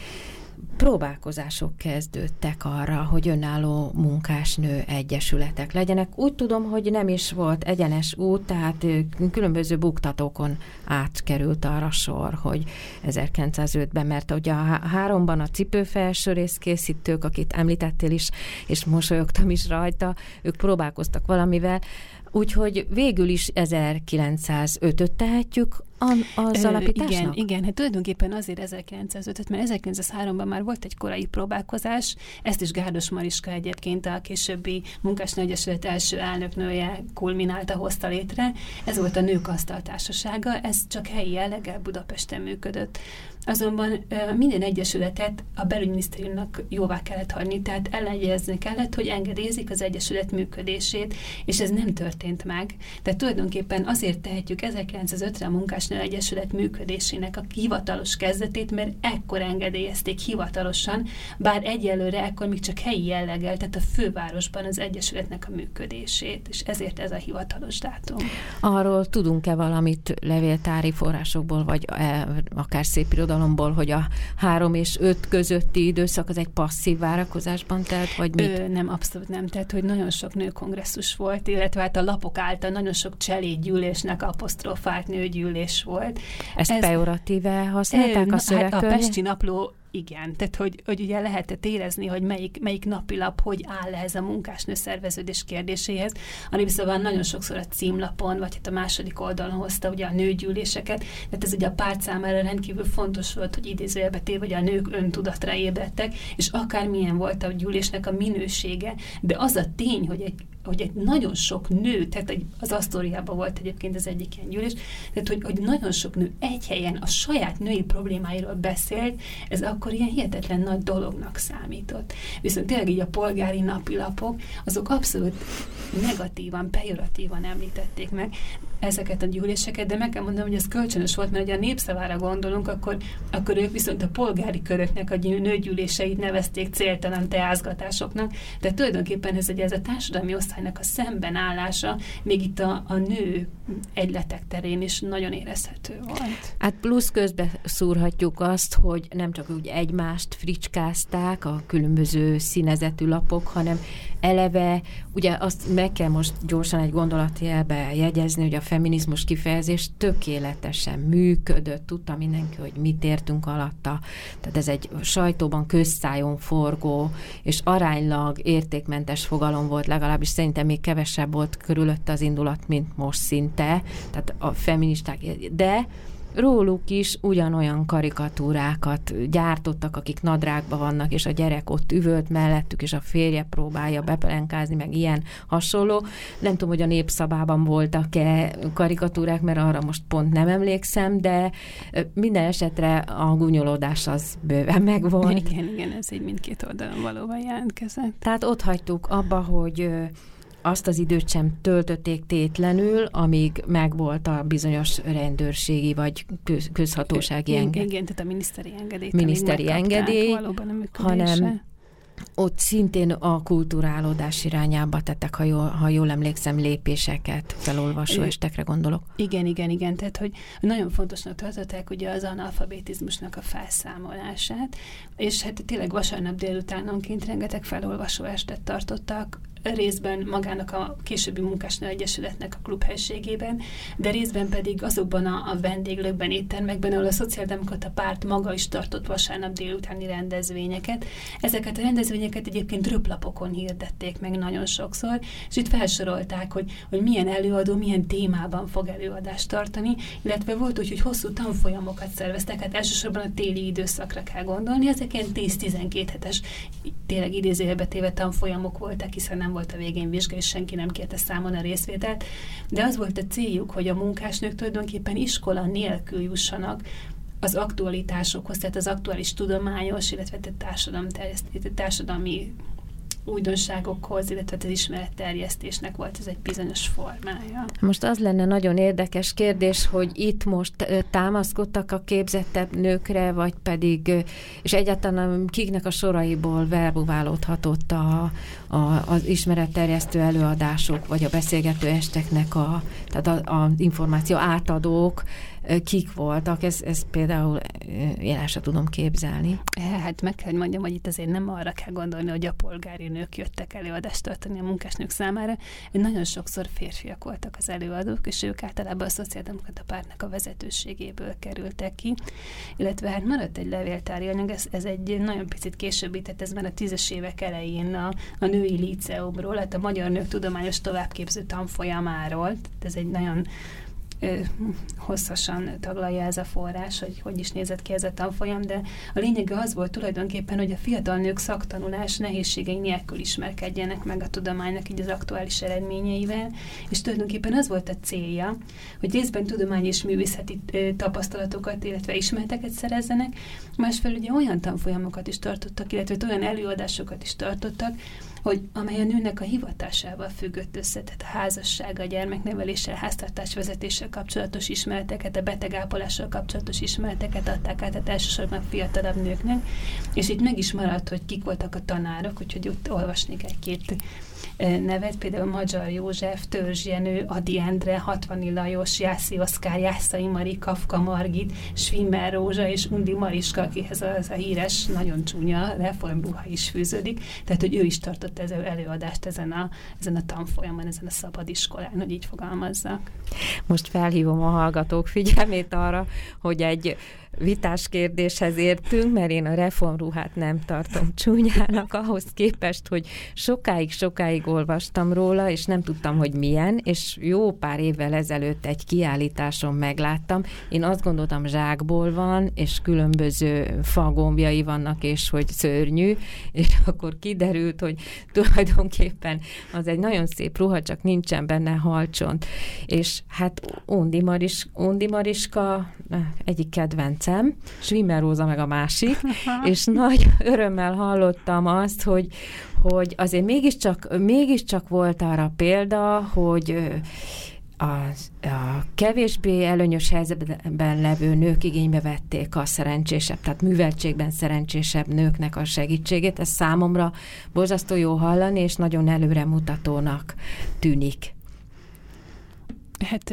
próbálkozások kezdődtek arra, hogy önálló munkásnő egyesületek legyenek. Úgy tudom, hogy nem is volt egyenes út, tehát különböző buktatókon átkerült arra sor, hogy 1905-ben, mert ugye a háromban a cipőfelső készítők, akit említettél is, és mosolyogtam is rajta, ők próbálkoztak valamivel, Úgyhogy végül is 1905-öt tehetjük az alapításnak? Igen, igen, hát tulajdonképpen azért 1905 mert 1903-ban már volt egy korai próbálkozás, ezt is Gárdos Mariska egyébként a későbbi munkásnő egyesület első elnöknője kulminálta, hozta létre. Ez volt a Nők Asztaltársasága, ez csak helyi jelleggel Budapesten működött. Azonban minden egyesületet a belügyminisztériumnak jóvá kellett hagyni, tehát ellenjegyezni kellett, hogy engedélyezik az egyesület működését, és ez nem történt meg. Tehát tulajdonképpen azért tehetjük 1905-re a Munkásnő Egyesület működésének a hivatalos kezdetét, mert ekkor engedélyezték hivatalosan, bár egyelőre ekkor még csak helyi jelleggel, tehát a fővárosban az egyesületnek a működését, és ezért ez a hivatalos dátum. Arról tudunk-e valamit levéltári forrásokból, vagy e, akár szép irodalomból, hogy a három és öt közötti időszak az egy passzív várakozásban telt, vagy mit? Ö, nem, abszolút nem. Tehát, hogy nagyon sok nőkongresszus volt, illetve hát a lapok által nagyon sok cselédgyűlésnek apostrofált nőgyűlés volt. Ezt Ez, pejoratíve használták a szövegkönyv? Hát a Pesti Napló igen, tehát hogy, hogy ugye lehetett érezni, hogy melyik, melyik napilap hogy áll ehhez a munkásnő szerveződés kérdéséhez. A Népszabán nagyon sokszor a címlapon, vagy hát a második oldalon hozta ugye a nőgyűléseket, tehát ez ugye a párt számára rendkívül fontos volt, hogy idézőjelbe téve, hogy a nők öntudatra ébredtek, és akármilyen volt a gyűlésnek a minősége, de az a tény, hogy egy hogy egy nagyon sok nő, tehát egy, az Asztóriában volt egyébként az egyik ilyen gyűlés, tehát hogy, hogy nagyon sok nő egy helyen a saját női problémáiról beszélt, ez akkor ilyen hihetetlen nagy dolognak számított. Viszont tényleg így a polgári napilapok, azok abszolút negatívan, pejoratívan említették meg ezeket a gyűléseket, de meg kell mondanom, hogy ez kölcsönös volt, mert ha a népszavára gondolunk, akkor, akkor ők viszont a polgári köröknek a nőgyűléseit nevezték céltalan teázgatásoknak, de tulajdonképpen ez, egy, ez a társadalmi osztálynak a szembenállása, még itt a, a nő egyletek terén is nagyon érezhető volt. Hát plusz közbe szúrhatjuk azt, hogy nem csak úgy egymást fricskázták a különböző színezetű lapok, hanem eleve, ugye azt meg kell most gyorsan egy gondolatjelbe jegyezni, hogy a feminizmus kifejezés tökéletesen működött, tudta mindenki, hogy mit értünk alatta. Tehát ez egy sajtóban közszájon forgó, és aránylag értékmentes fogalom volt, legalábbis szerintem még kevesebb volt körülött az indulat, mint most szinte, tehát a feministák, de róluk is ugyanolyan karikatúrákat gyártottak, akik nadrágba vannak, és a gyerek ott üvölt mellettük, és a férje próbálja bepelenkázni, meg ilyen hasonló. Nem tudom, hogy a népszabában voltak-e karikatúrák, mert arra most pont nem emlékszem, de minden esetre a gúnyolódás az bőven megvolt. Igen, igen, ez így mindkét oldalon valóban jelentkezett. Tehát ott hagytuk abba, hogy azt az időt sem töltötték tétlenül, amíg megvolt a bizonyos rendőrségi vagy köz, közhatósági engedély. Igen, tehát a miniszteri engedély. Miniszteri engedély, hanem ott szintén a kulturálódás irányába tettek, ha jól, ha jól emlékszem, lépéseket, felolvasó estekre gondolok. Igen, igen, igen, tehát hogy nagyon fontosnak tartották ugye az analfabetizmusnak a felszámolását, és hát tényleg vasárnap délutánonként rengeteg felolvasó estet tartottak részben magának a későbbi munkásnő egyesületnek a klubhelységében, de részben pedig azokban a, a vendéglőkben, éttermekben, ahol a Szociáldemokrata Párt maga is tartott vasárnap délutáni rendezvényeket. Ezeket a rendezvényeket egyébként röplapokon hirdették meg nagyon sokszor, és itt felsorolták, hogy, hogy milyen előadó, milyen témában fog előadást tartani, illetve volt úgy, hogy hosszú tanfolyamokat szerveztek, hát elsősorban a téli időszakra kell gondolni, ezek ilyen 10-12 hetes, tényleg idézőjelbe téve tanfolyamok voltak, hiszen nem volt a végén vizsga, és senki nem kérte számon a részvételt, de az volt a céljuk, hogy a munkásnők tulajdonképpen iskola nélkül jussanak az aktualitásokhoz, tehát az aktuális tudományos, illetve társadalmi, társadalmi újdonságokhoz, illetve az ismeretterjesztésnek volt ez egy bizonyos formája. Most az lenne nagyon érdekes kérdés, hogy itt most támaszkodtak a képzettebb nőkre, vagy pedig, és egyáltalán kiknek a soraiból verbuválódhatott a, a, az ismeretterjesztő előadások, vagy a beszélgető esteknek a, tehát a, a információ átadók, kik voltak, ez, ez például én sem tudom képzelni. Hát meg kell, mondjam, hogy itt azért nem arra kell gondolni, hogy a polgári nők jöttek előadást tartani a munkásnők számára. Nagyon sokszor férfiak voltak az előadók, és ők általában a Szociáldemokrata Pártnak a vezetőségéből kerültek ki. Illetve hát maradt egy levéltári anyag, ez, ez egy nagyon picit későbbi, tehát ez már a tízes évek elején a, a női líceumról, hát a Magyar Nők Tudományos Továbbképző Tanfolyamáról, tehát ez egy nagyon hosszasan taglalja ez a forrás, hogy hogy is nézett ki ez a tanfolyam, de a lényege az volt tulajdonképpen, hogy a fiatal nők szaktanulás nehézségei nélkül ismerkedjenek meg a tudománynak így az aktuális eredményeivel, és tulajdonképpen az volt a célja, hogy részben tudomány és művészeti tapasztalatokat, illetve ismereteket szerezzenek, másfelől ugye olyan tanfolyamokat is tartottak, illetve olyan előadásokat is tartottak, hogy amely a nőnek a hivatásával függött össze, tehát a házassága, a gyermekneveléssel, háztartásvezetéssel kapcsolatos ismereteket, a betegápolással kapcsolatos ismereteket adták át, tehát elsősorban fiatalabb nőknek, és itt meg is maradt, hogy kik voltak a tanárok, úgyhogy ott olvasnék egy-két nevet, például Magyar József, Törzs Jenő, Adi Endre, Hatvani Lajos, Jászi Oszkár, Jászai Mari, Kafka Margit, Svimmer Rózsa és Undi Mariska, akihez az a híres, nagyon csúnya reformruha is fűződik, tehát hogy ő is tartott ez előadást ezen a, ezen a tanfolyamon, ezen a szabadiskolán, hogy így fogalmazzak. Most felhívom a hallgatók figyelmét arra, hogy egy vitás kérdéshez értünk, mert én a reformruhát nem tartom csúnyának ahhoz képest, hogy sokáig-sokáig olvastam róla, és nem tudtam, hogy milyen, és jó pár évvel ezelőtt egy kiállításon megláttam. Én azt gondoltam, zsákból van, és különböző fagombjai vannak, és hogy szörnyű, és akkor kiderült, hogy tulajdonképpen az egy nagyon szép ruha, csak nincsen benne halcsont. És hát Undi, Maris, Undi Mariska egyik kedvenc kedvencem, Schwimmer Róza meg a másik, és nagy örömmel hallottam azt, hogy, hogy azért mégiscsak, mégiscsak volt arra példa, hogy a, a kevésbé előnyös helyzetben levő nők igénybe vették a szerencsésebb, tehát műveltségben szerencsésebb nőknek a segítségét. Ez számomra borzasztó jó hallani, és nagyon előremutatónak tűnik. Hát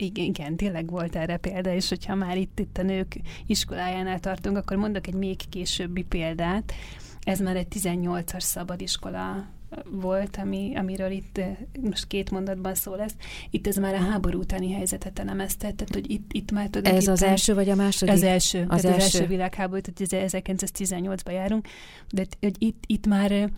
igen, igen, tényleg volt erre példa, és hogyha már itt, itt a nők iskolájánál tartunk, akkor mondok egy még későbbi példát. Ez már egy 18-as szabadiskola volt, ami, amiről itt most két mondatban szó lesz. Itt ez már a háború utáni helyzetet elemezte, tehát hogy itt, itt már Ez az első vagy a második? Az első, az, tehát első. az első világháború, tehát 1918-ban járunk, de hogy itt, itt már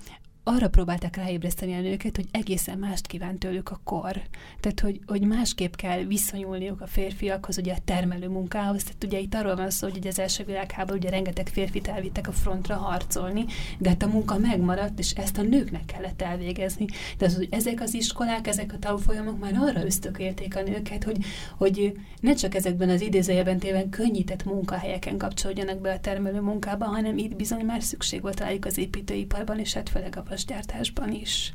arra próbálták ráébreszteni a nőket, hogy egészen mást kíván tőlük a kor. Tehát, hogy, hogy másképp kell viszonyulniuk a férfiakhoz, ugye a termelő munkához. Tehát ugye itt arról van szó, hogy ugye az első világháború ugye rengeteg férfit elvittek a frontra harcolni, de hát a munka megmaradt, és ezt a nőknek kellett elvégezni. De az, hogy ezek az iskolák, ezek a tanfolyamok már arra ösztökélték a nőket, hogy, hogy ne csak ezekben az idézőjelben téven könnyített munkahelyeken kapcsolódjanak be a termelő munkába, hanem itt bizony már szükség volt rájuk az építőiparban, és hát főleg a vasgyártásban is.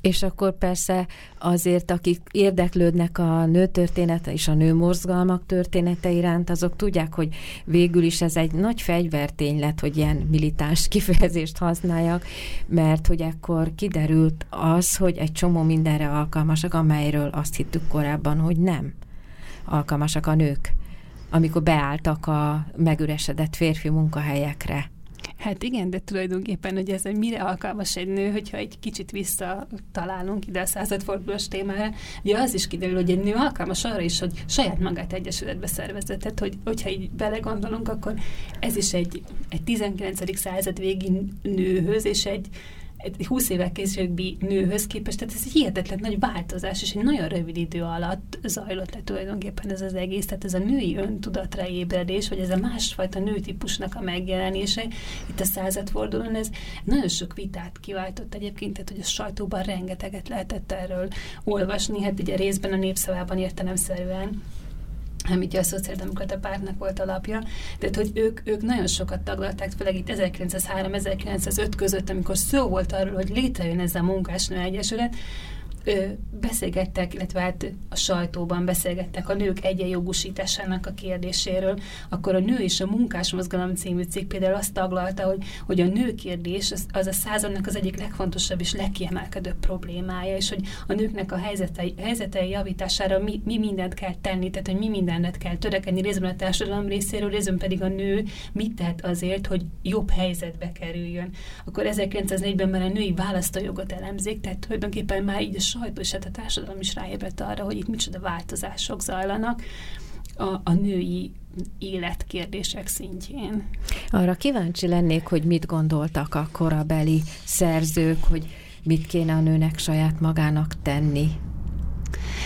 És akkor persze azért, akik érdeklődnek a nőtörténete és a nőmorzgalmak története iránt, azok tudják, hogy végül is ez egy nagy fegyvertény lett, hogy ilyen militáns kifejezést használjak, mert hogy akkor kiderült az, hogy egy csomó mindenre alkalmasak, amelyről azt hittük korábban, hogy nem alkalmasak a nők, amikor beálltak a megüresedett férfi munkahelyekre. Hát igen, de tulajdonképpen, hogy ez mire alkalmas egy nő, hogyha egy kicsit visszatalálunk ide a századfordulós témára, ugye az is kiderül, hogy egy nő alkalmas arra is, hogy saját magát egyesületbe szervezze. Tehát, hogy, hogyha így belegondolunk, akkor ez is egy, egy 19. század végi nőhöz, és egy 20 évek későbbi nőhöz képest, tehát ez egy hihetetlen nagy változás, és egy nagyon rövid idő alatt zajlott le tulajdonképpen ez az egész, tehát ez a női öntudatra ébredés, vagy ez a másfajta nőtípusnak a megjelenése, itt a századfordulón, ez nagyon sok vitát kiváltott egyébként, tehát hogy a sajtóban rengeteget lehetett erről olvasni, hát ugye részben a népszavában értelemszerűen, ami ugye a Szociáldemokrata Pártnak volt alapja, tehát hogy ők, ők nagyon sokat taglalták, főleg itt 1903-1905 között, amikor szó volt arról, hogy létrejön ez a munkásnő egyesület, ö, beszélgettek, illetve hát a sajtóban beszélgettek a nők egyenjogosításának a kérdéséről, akkor a Nő és a Munkás Mozgalom című cikk például azt taglalta, hogy, hogy a nő kérdés az, az a századnak az egyik legfontosabb és legkiemelkedőbb problémája, és hogy a nőknek a helyzetei, helyzetei javítására mi, mi mindent kell tenni, tehát hogy mi mindent kell törekedni részben a társadalom részéről, részben pedig a nő mit tehet azért, hogy jobb helyzetbe kerüljön. Akkor 1904-ben már a női választójogot elemzik, tehát tulajdonképpen már így a sajtó és hát a társadalom is ráébredt arra, hogy itt micsoda változások zajlanak a, a női életkérdések szintjén. Arra kíváncsi lennék, hogy mit gondoltak a korabeli szerzők, hogy mit kéne a nőnek saját magának tenni.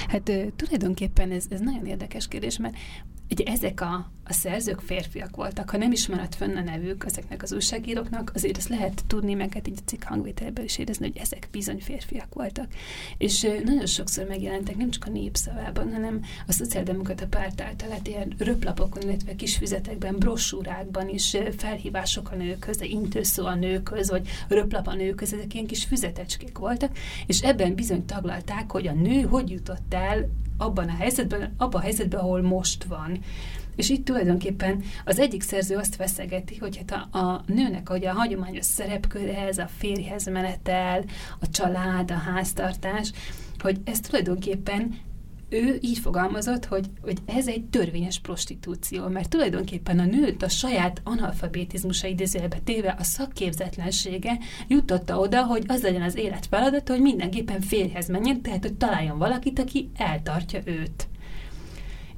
Hát tulajdonképpen ez, ez nagyon érdekes kérdés, mert ugye ezek a, a szerzők férfiak voltak. Ha nem ismert fönn a nevük ezeknek az újságíróknak, azért ezt lehet tudni, meg hát így a cikk hangvételből is érezni, hogy ezek bizony férfiak voltak. És nagyon sokszor megjelentek nem csak a népszavában, hanem a szociáldemokrata párt által hát ilyen röplapokon, illetve kis füzetekben, brossúrákban is felhívások a nőkhöz, de intőszó a nőkhöz, vagy röplap a nőkhöz, ezek ilyen kis füzetecskék voltak, és ebben bizony taglalták, hogy a nő hogy jutott el abban a helyzetben, abban a helyzetben, ahol most van. És itt tulajdonképpen az egyik szerző azt veszegeti, hogy hát a, a nőnek hogy a hagyományos szerepkörehez, a férjhez menetel, a család, a háztartás, hogy ez tulajdonképpen ő így fogalmazott, hogy, hogy ez egy törvényes prostitúció, mert tulajdonképpen a nőt a saját analfabetizmusa idézőjelbe téve a szakképzetlensége jutotta oda, hogy az legyen az élet feladata, hogy mindenképpen férjhez menjen, tehát hogy találjon valakit, aki eltartja őt.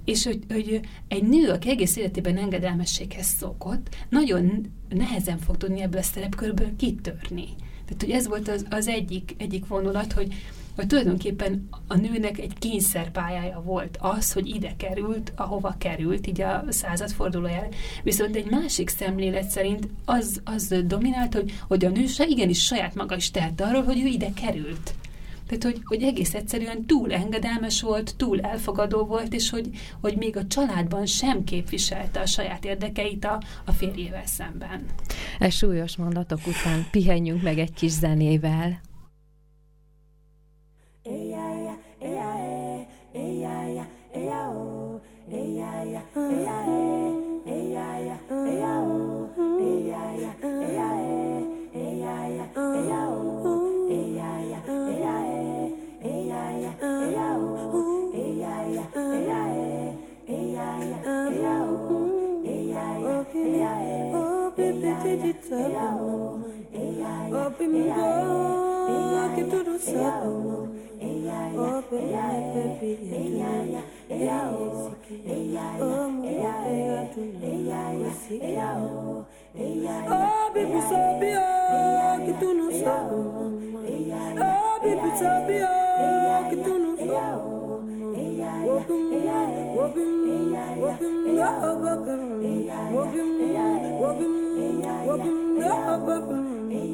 És hogy, hogy egy nő, aki egész életében engedelmességhez szokott, nagyon nehezen fog tudni ebből a szerepkörből kitörni. Tehát, hogy ez volt az, az egyik, egyik vonulat, hogy, hogy tulajdonképpen a nőnek egy kényszerpályája volt az, hogy ide került, ahova került, így a századfordulójára. Viszont egy másik szemlélet szerint az, az dominált, hogy, hogy a nő se igenis saját maga is tehet arról, hogy ő ide került. Tehát, hogy, hogy egész egyszerűen túl engedelmes volt, túl elfogadó volt, és hogy, hogy még a családban sem képviselte a saját érdekeit a, a férjével szemben. E súlyos mondatok után pihenjünk meg egy kis zenével. Open me up, get to do something. Open me oh baby, and do it. Oh, baby, move, I do not Oh, baby, so be oh, baby, get to know something. Oh, baby, so be oh, get to know something. Open me up, open me up, open me up, open me up, open me up, open me up, open me up.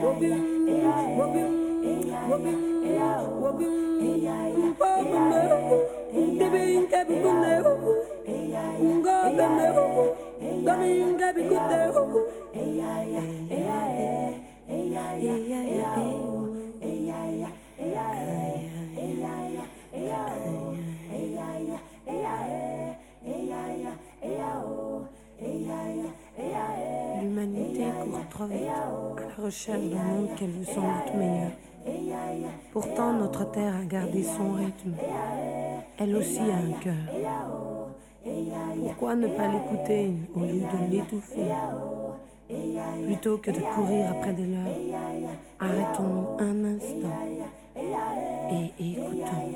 Hey, yeah, yeah. L'humanité court trop vite à la recherche d'un monde qu'elle veut sans doute meilleur. Pourtant, notre terre a gardé son rythme. Elle aussi a un cœur. Pourquoi ne pas l'écouter au lieu de l'étouffer? Plutôt que de courir après des leurs, arrêtons un instant et écoutons.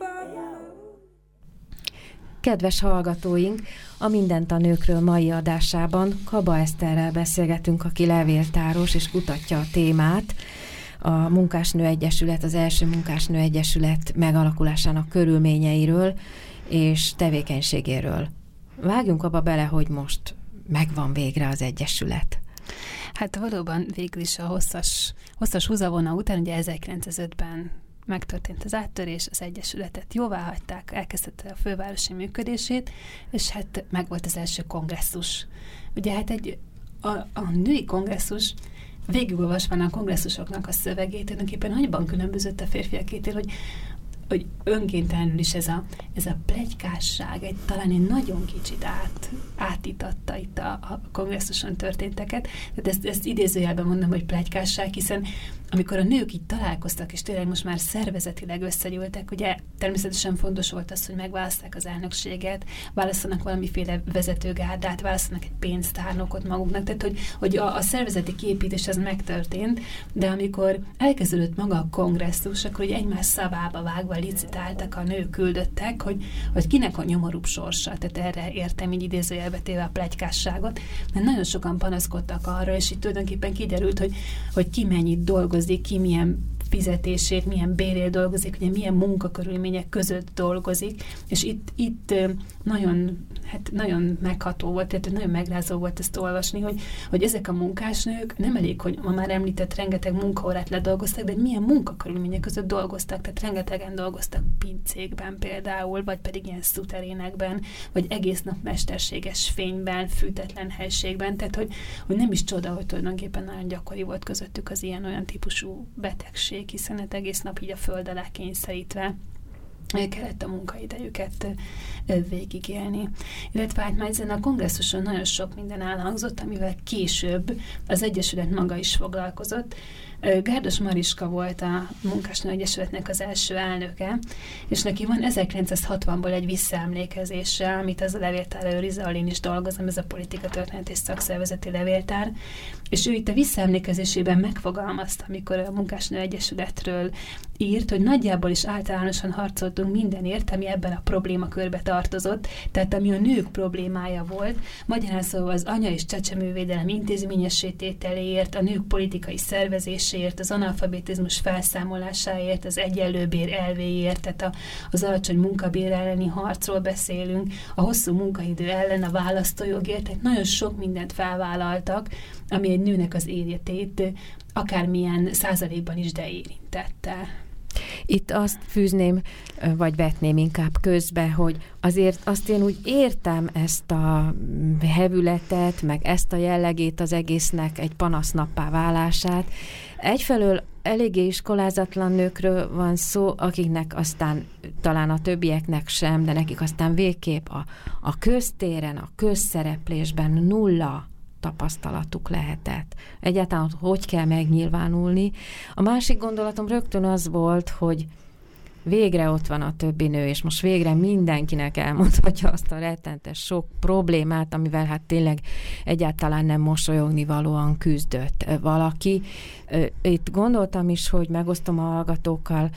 Bye. Kedves hallgatóink, a Mindent a nőkről mai adásában Kaba Eszterrel beszélgetünk, aki levéltáros és kutatja a témát. A Munkásnő Egyesület, az első Munkásnő Egyesület megalakulásának körülményeiről és tevékenységéről. Vágjunk abba bele, hogy most megvan végre az Egyesület. Hát valóban végül is a hosszas, hosszas húzavona után, ugye 1905-ben megtörtént az áttörés, az Egyesületet jóvá hagyták, elkezdette a fővárosi működését, és hát meg volt az első kongresszus. Ugye hát egy, a, a női kongresszus végigolvasva a kongresszusoknak a szövegét, tulajdonképpen annyiban különbözött a férfiakétől, hogy hogy önkéntelenül is ez a, ez a plegykásság egy talán egy nagyon kicsit át, átitatta itt a, a kongresszuson történteket. Tehát ezt, ezt idézőjelben mondom, hogy plegykásság, hiszen amikor a nők így találkoztak, és tényleg most már szervezetileg összegyűltek, ugye természetesen fontos volt az, hogy megválaszták az elnökséget, választanak valamiféle vezetőgárdát, választanak egy pénztárnokot maguknak, tehát hogy, hogy a, a szervezeti képítés ez megtörtént, de amikor elkezdődött maga a kongresszus, akkor ugye egymás szavába vágva licitáltak a nők küldöttek, hogy, hogy kinek a nyomorúbb sorsa, tehát erre értem így idézőjelbe téve a plegykásságot, mert nagyon sokan panaszkodtak arra, és itt tulajdonképpen kiderült, hogy, hogy ki mennyit dolgozik, ki milyen fizetését, milyen bérért dolgozik, ugye milyen munkakörülmények között dolgozik, és itt, itt nagyon, hát nagyon megható volt, tehát nagyon megrázó volt ezt olvasni, hogy, hogy ezek a munkásnők nem elég, hogy ma már említett rengeteg munkaórát ledolgoztak, de milyen munkakörülmények között dolgoztak, tehát rengetegen dolgoztak pincékben például, vagy pedig ilyen szuterénekben, vagy egész nap mesterséges fényben, fűtetlen helységben, tehát hogy, hogy nem is csoda, hogy tulajdonképpen nagyon gyakori volt közöttük az ilyen-olyan típusú betegség, hiszen hát egész nap így a föld alá kényszerítve kellett a munkaidejüket végigélni. Illetve hát már ezen a kongresszuson nagyon sok minden elhangzott, amivel később az Egyesület maga is foglalkozott. Gárdos Mariska volt a Munkásnő Egyesületnek az első elnöke, és neki van 1960-ból egy visszaemlékezése, amit az a levéltár őrize, ahol én is dolgozom, ez a politika történet és szakszervezeti levéltár, és ő itt a visszaemlékezésében megfogalmazta, amikor a Munkásnő Egyesületről írt, hogy nagyjából is általánosan harcoltunk mindenért, ami ebben a problémakörbe tartozott, tehát ami a nők problémája volt, magyarán szóval az anya és csecsemővédelem intézményesítételéért, a nők politikai szervezés megszüntetéséért, az analfabetizmus felszámolásáért, az egyenlő bér elvéért, tehát a, az alacsony munkabér elleni harcról beszélünk, a hosszú munkaidő ellen, a választójogért, tehát nagyon sok mindent felvállaltak, ami egy nőnek az életét akármilyen százalékban is de érintette. Itt azt fűzném, vagy vetném inkább közbe, hogy azért azt én úgy értem ezt a hevületet, meg ezt a jellegét az egésznek egy panasznappá válását. Egyfelől eléggé iskolázatlan nőkről van szó, akiknek aztán talán a többieknek sem, de nekik aztán végképp a, a köztéren, a közszereplésben nulla tapasztalatuk lehetett. Egyáltalán hogy kell megnyilvánulni. A másik gondolatom rögtön az volt, hogy végre ott van a többi nő, és most végre mindenkinek elmondhatja azt a rettentes sok problémát, amivel hát tényleg egyáltalán nem mosolyogni valóan küzdött valaki. Itt gondoltam is, hogy megosztom a hallgatókkal,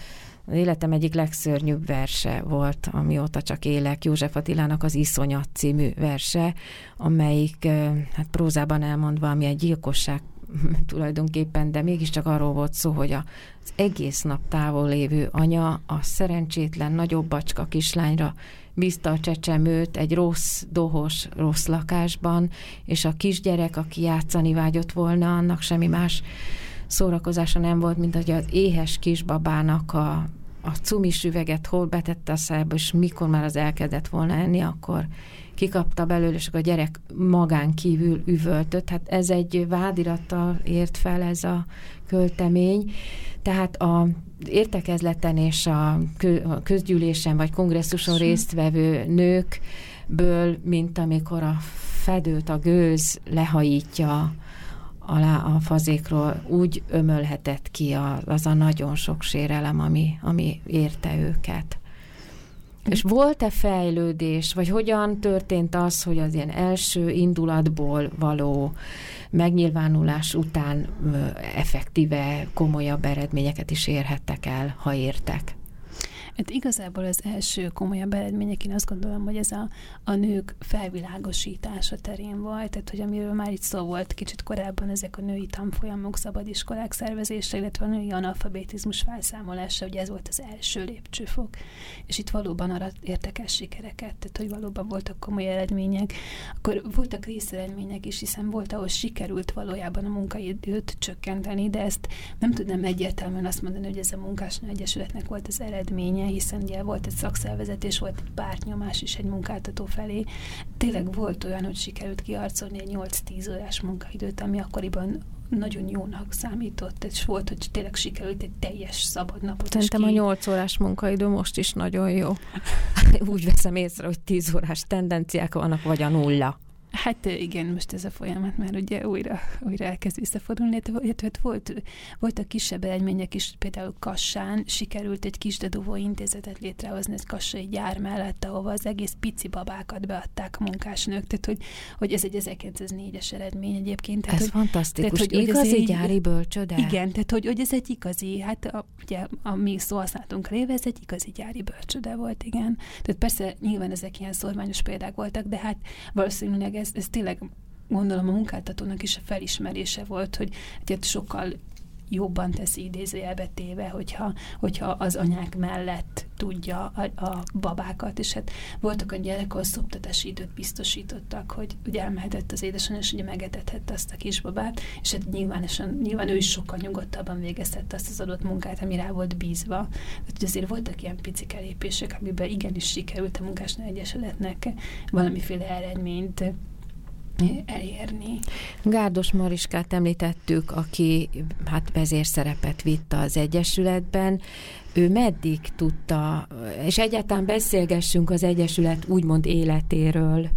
az életem egyik legszörnyűbb verse volt, amióta csak élek, József Attilának az Iszonyat című verse, amelyik, hát prózában elmondva, ami egy gyilkosság tulajdonképpen, de mégiscsak arról volt szó, hogy az egész nap távol lévő anya a szerencsétlen nagyobb bacska kislányra bízta a csecsemőt egy rossz, dohos, rossz lakásban, és a kisgyerek, aki játszani vágyott volna, annak semmi más szórakozása nem volt, mint hogy az éhes kisbabának a, a cumis üveget hol betette a szájába, és mikor már az elkezdett volna enni, akkor kikapta belőle, és akkor a gyerek magán kívül üvöltött. Hát ez egy vádirattal ért fel ez a költemény. Tehát a értekezleten és a közgyűlésen vagy kongresszuson résztvevő nőkből, mint amikor a fedőt, a gőz lehajítja alá a fazékról úgy ömölhetett ki az a nagyon sok sérelem, ami, ami érte őket. És volt-e fejlődés, vagy hogyan történt az, hogy az ilyen első indulatból való megnyilvánulás után effektíve komolyabb eredményeket is érhettek el, ha értek? Hát igazából az első komolyabb eredmények, én azt gondolom, hogy ez a, a nők felvilágosítása terén volt, tehát hogy amiről már itt szó volt kicsit korábban, ezek a női tanfolyamok, szabadiskolák szervezése, illetve a női analfabetizmus felszámolása, ugye ez volt az első lépcsőfok. És itt valóban arra értek el sikereket, tehát hogy valóban voltak komoly eredmények. Akkor voltak részeredmények is, hiszen volt, ahol sikerült valójában a munkaidőt csökkenteni, de ezt nem tudnám egyértelműen azt mondani, hogy ez a munkásnő egyesületnek volt az eredménye, eredménye, hiszen ugye volt egy szakszervezet, és volt egy pártnyomás is egy munkáltató felé. Tényleg volt olyan, hogy sikerült kiarcolni egy 8-10 órás munkaidőt, ami akkoriban nagyon jónak számított, és volt, hogy tényleg sikerült egy teljes szabad napot. Szerintem ki... a 8 órás munkaidő most is nagyon jó. Úgy veszem észre, hogy 10 órás tendenciák vannak, vagy a nulla. Hát igen, most ez a folyamat már ugye újra, újra elkezd visszafordulni, illetve volt, voltak kisebb eredmények is, például Kassán sikerült egy kis deduvó intézetet létrehozni egy kassai gyár mellett, ahova az egész pici babákat beadták a munkásnők, tehát hogy, hogy ez egy 1904-es eredmény egyébként. Tehát, ez hogy, fantasztikus, tehát, hogy, igazi egy, gyári bölcsöde. Igen, tehát hogy, hogy ez egy igazi, hát a, ugye a mi szó használtunk réve, ez egy igazi gyári bölcsöde volt, igen. Tehát persze nyilván ezek ilyen szorványos példák voltak, de hát valószínűleg ez, ez tényleg gondolom a munkáltatónak is a felismerése volt, hogy hát sokkal jobban teszi idézőjelbe téve, hogyha, hogyha az anyák mellett tudja a, a babákat, és hát voltak a gyerek, ahol szoptatási időt biztosítottak, hogy ugye elmehetett az édesanyja, és ugye megetethette azt a kisbabát, és hát nyilvánosan, nyilván ő is sokkal nyugodtabban végezhette azt az adott munkát, ami rá volt bízva. Tehát azért voltak ilyen pici lépések, amiben igenis sikerült a munkásnál egyesületnek valamiféle eredményt elérni. Gárdos Mariskát említettük, aki hát vezérszerepet vitt az Egyesületben. Ő meddig tudta, és egyáltalán beszélgessünk az Egyesület úgymond életéről.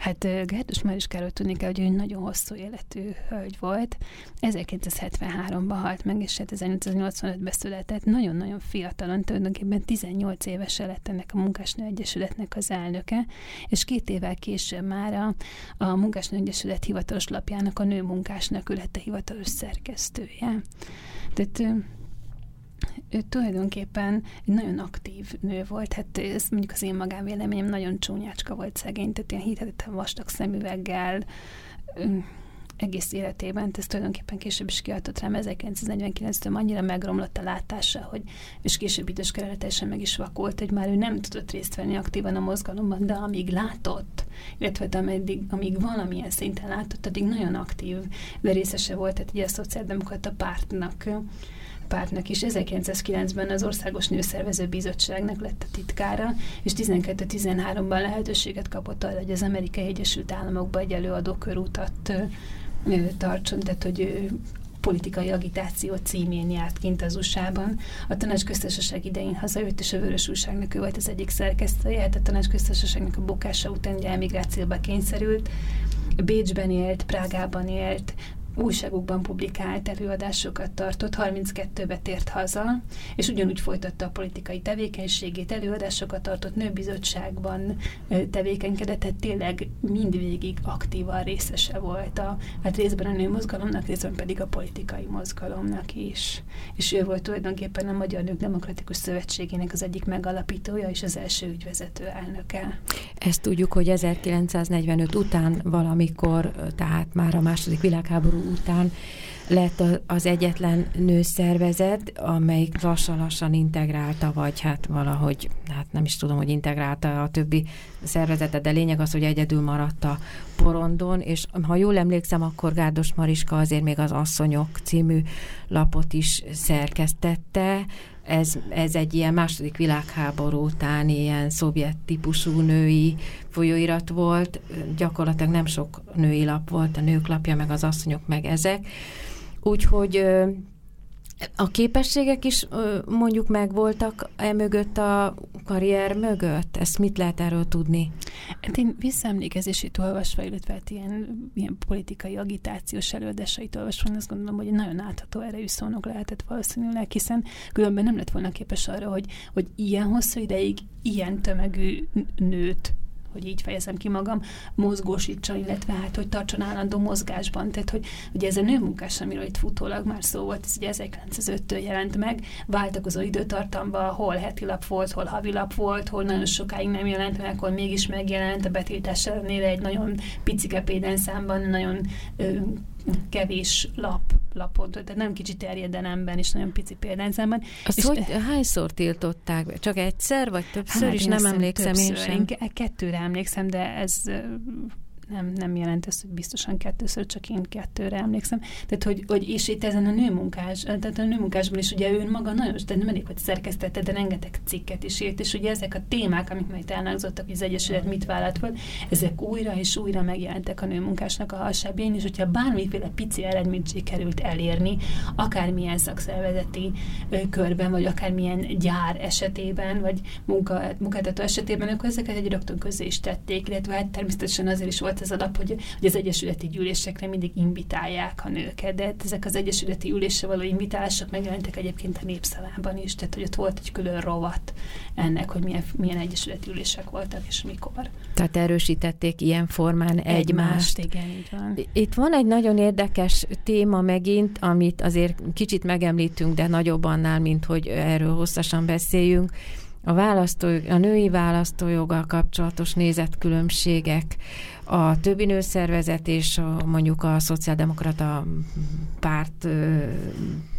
Hát Gerdos Mariskáról tudni kell, hogy ő nagyon hosszú életű hölgy volt. 1973-ban halt meg, és 1985-ben hát született. Nagyon-nagyon fiatalon, tulajdonképpen 18 évesen lett ennek a Munkásnő Egyesületnek az elnöke, és két évvel később már a, a Munkásnő Egyesület hivatalos lapjának a nő munkásnak ő lett a hivatalos szerkesztője. Tehát ő tulajdonképpen egy nagyon aktív nő volt, hát ez mondjuk az én magánvéleményem nagyon csúnyácska volt szegény, tehát ilyen hihetetlen vastag szemüveggel, egész életében, ez tulajdonképpen később is kiadott rám 1949-től annyira megromlott a látása, hogy, és később időskörre teljesen meg is vakult, hogy már ő nem tudott részt venni aktívan a mozgalomban, de amíg látott, illetve amíg, amíg valamilyen szinten látott, addig nagyon aktív de részese volt, tehát ugye a Szociáldemokrata pártnak pártnak is. 1909-ben az Országos Nőszervező Bizottságnak lett a titkára, és 12-13-ban lehetőséget kapott arra, hogy az Amerikai Egyesült Államokba egy előadókörútat tartson, tehát hogy politikai agitáció címén járt kint az USA-ban. A tanácsköztársaság idején hazajött, és a Vörös Újságnak ő volt az egyik szerkesztője, hát a tanácsköztársaságnak a bukása után ugye emigrációba kényszerült, Bécsben élt, Prágában élt, újságokban publikált előadásokat tartott, 32-be tért haza, és ugyanúgy folytatta a politikai tevékenységét, előadásokat tartott, nőbizottságban tevékenykedett, tehát tényleg mindvégig aktívan részese volt a, hát részben a nőmozgalomnak, részben pedig a politikai mozgalomnak is. És ő volt tulajdonképpen a Magyar Nők Demokratikus Szövetségének az egyik megalapítója és az első ügyvezető elnöke. Ezt tudjuk, hogy 1945 után valamikor, tehát már a második világháború után lett az egyetlen nőszervezet, amelyik lassan-lassan integrálta, vagy hát valahogy, hát nem is tudom, hogy integrálta a többi szervezetet, de lényeg az, hogy egyedül maradt a porondon, és ha jól emlékszem, akkor Gárdos Mariska azért még az Asszonyok című lapot is szerkesztette, ez, ez egy ilyen második világháború után ilyen szovjet típusú női folyóirat volt, gyakorlatilag nem sok női lap volt, a nők lapja, meg az asszonyok, meg ezek. Úgyhogy a képességek is mondjuk megvoltak e mögött a karrier mögött? Ezt mit lehet erről tudni? Hát én visszaemlékezését olvasva, illetve hát ilyen, ilyen politikai agitációs előadásait olvasva, azt gondolom, hogy nagyon átható erejű szónok lehetett valószínűleg, hiszen különben nem lett volna képes arra, hogy, hogy ilyen hosszú ideig ilyen tömegű nőt hogy így fejezem ki magam, mozgósítson, illetve hát, hogy tartson állandó mozgásban. Tehát, hogy ugye ez a nőmunkás, amiről itt futólag már szó volt, ez ugye 1905-től jelent meg, váltakozó időtartamban, hol heti lap volt, hol havi lap volt, hol nagyon sokáig nem jelent meg, hol mégis megjelent a betiltás ellenére egy nagyon picike példányszámban, nagyon ö, kevés lap, lapot, tehát nem kicsi terjedelemben és nagyon pici példányszámban. Azt és hogy hányszor tiltották? Csak egyszer, vagy többször hát, is? Nem emlékszem többször. én sem. Én kettőre emlékszem, de ez nem, nem jelent ez, hogy biztosan kettőször, csak én kettőre emlékszem. Tehát, hogy, hogy és itt ezen a nőmunkás, tehát a nőmunkásban is ugye ő maga nagyon, tehát nem elég, hogy szerkesztette, de rengeteg cikket is írt, és ugye ezek a témák, amik majd elhangzottak, hogy az Egyesület mit vállalt fel, ezek újra és újra megjelentek a nőmunkásnak a hasábjén, és hogyha bármiféle pici eredményt sikerült elérni, akármilyen szakszervezeti körben, vagy akármilyen gyár esetében, vagy munka, munkáltató esetében, akkor ezeket egy rögtön közé is tették, illetve hát természetesen azért is volt az alap, hogy, hogy az egyesületi gyűlésekre mindig invitálják a nőket, de ezek az egyesületi ülésre való invitálások megjelentek egyébként a népszavában is, tehát hogy ott volt egy külön rovat ennek, hogy milyen, milyen egyesületi ülések voltak, és mikor. Tehát erősítették ilyen formán egymást. egymást. Igen, így van. Itt van egy nagyon érdekes téma megint, amit azért kicsit megemlítünk, de nagyobb annál, mint hogy erről hosszasan beszéljünk a, választó, a női választójoggal kapcsolatos nézetkülönbségek, a többi nőszervezet és a, mondjuk a szociáldemokrata párt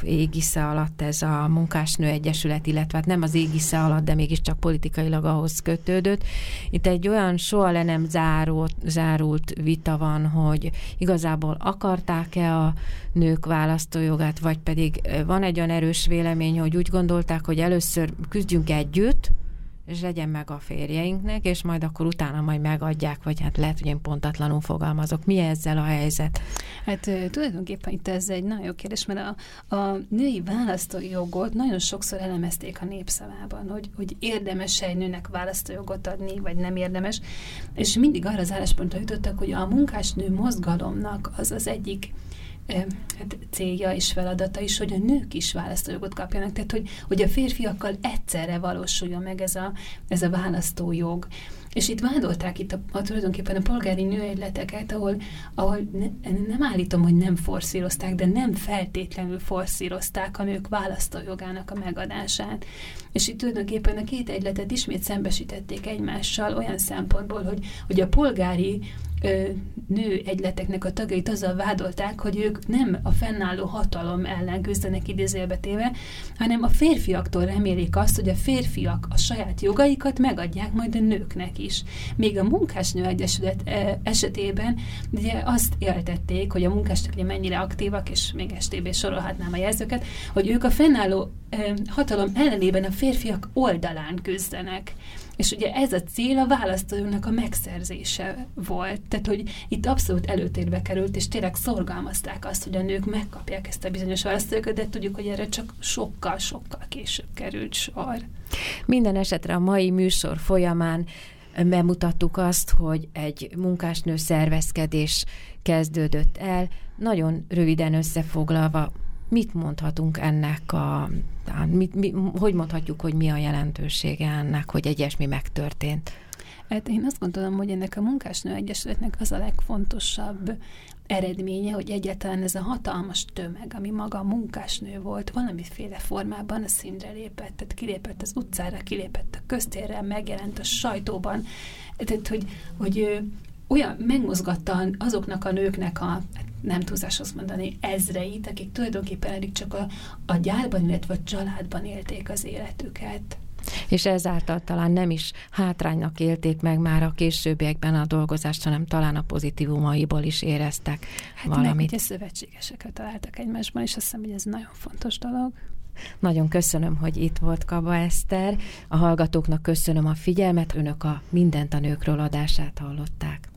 égisze alatt ez a munkásnő egyesület, illetve hát nem az égisze alatt, de mégiscsak politikailag ahhoz kötődött. Itt egy olyan soha le nem zárult, zárult vita van, hogy igazából akarták-e a nők választójogát, vagy pedig van egy olyan erős vélemény, hogy úgy gondolták, hogy először küzdjünk együtt, legyen meg a férjeinknek, és majd akkor utána majd megadják, vagy hát lehet, hogy én pontatlanul fogalmazok. Mi ezzel a helyzet? Hát tulajdonképpen itt ez egy nagyon jó kérdés, mert a, a női választójogot nagyon sokszor elemezték a népszavában, hogy, hogy érdemes egy nőnek választójogot adni, vagy nem érdemes, és mindig arra az álláspontra jutottak, hogy a munkásnő mozgalomnak az az egyik hát célja és feladata is, hogy a nők is választójogot kapjanak, tehát hogy, hogy a férfiakkal egyszerre valósuljon meg ez a, ez a választójog. És itt vádolták itt a, a tulajdonképpen a polgári nőegyleteket, ahol, ahol ne, nem állítom, hogy nem forszírozták, de nem feltétlenül forszírozták a nők választójogának a megadását. És itt tulajdonképpen a két egyletet ismét szembesítették egymással olyan szempontból, hogy, hogy a polgári ö, nő egyleteknek a tagjait azzal vádolták, hogy ők nem a fennálló hatalom ellen küzdenek idézélbetéve, hanem a férfiaktól remélik azt, hogy a férfiak a saját jogaikat megadják majd a nőknek is. Még a Munkásnő Egyesület esetében ugye azt éltették, hogy a munkások ugye mennyire aktívak, és még STB sorolhatnám a jelzőket, hogy ők a fennálló hatalom ellenében a férfiak oldalán küzdenek. És ugye ez a cél a választójunknak a megszerzése volt. Tehát, hogy itt abszolút előtérbe került, és tényleg szorgalmazták azt, hogy a nők megkapják ezt a bizonyos választójukat, de tudjuk, hogy erre csak sokkal-sokkal később került sor. Minden esetre a mai műsor folyamán bemutattuk azt, hogy egy munkásnő szervezkedés kezdődött el. Nagyon röviden összefoglalva, mit mondhatunk ennek a, mit, mi, hogy mondhatjuk, hogy mi a jelentősége ennek, hogy egy ilyesmi megtörtént? Hát én azt gondolom, hogy ennek a munkásnő egyesületnek az a legfontosabb eredménye, hogy egyáltalán ez a hatalmas tömeg, ami maga a munkásnő volt, valamiféle formában a színre lépett, tehát kilépett az utcára, kilépett a köztérre, megjelent a sajtóban, tehát hogy, hogy olyan megmozgatta azoknak a nőknek a, hát nem túlzás azt mondani, ezreit, akik tulajdonképpen eddig csak a, a gyárban, illetve a családban élték az életüket. És ezáltal talán nem is hátránynak élték meg már a későbbiekben a dolgozást, hanem talán a pozitívumaiból is éreztek hát valamit. Meg ugye szövetségeseket találtak egymásban, és azt hiszem, hogy ez nagyon fontos dolog. Nagyon köszönöm, hogy itt volt Kaba Eszter. A hallgatóknak köszönöm a figyelmet, önök a Mindent a nőkről adását hallották.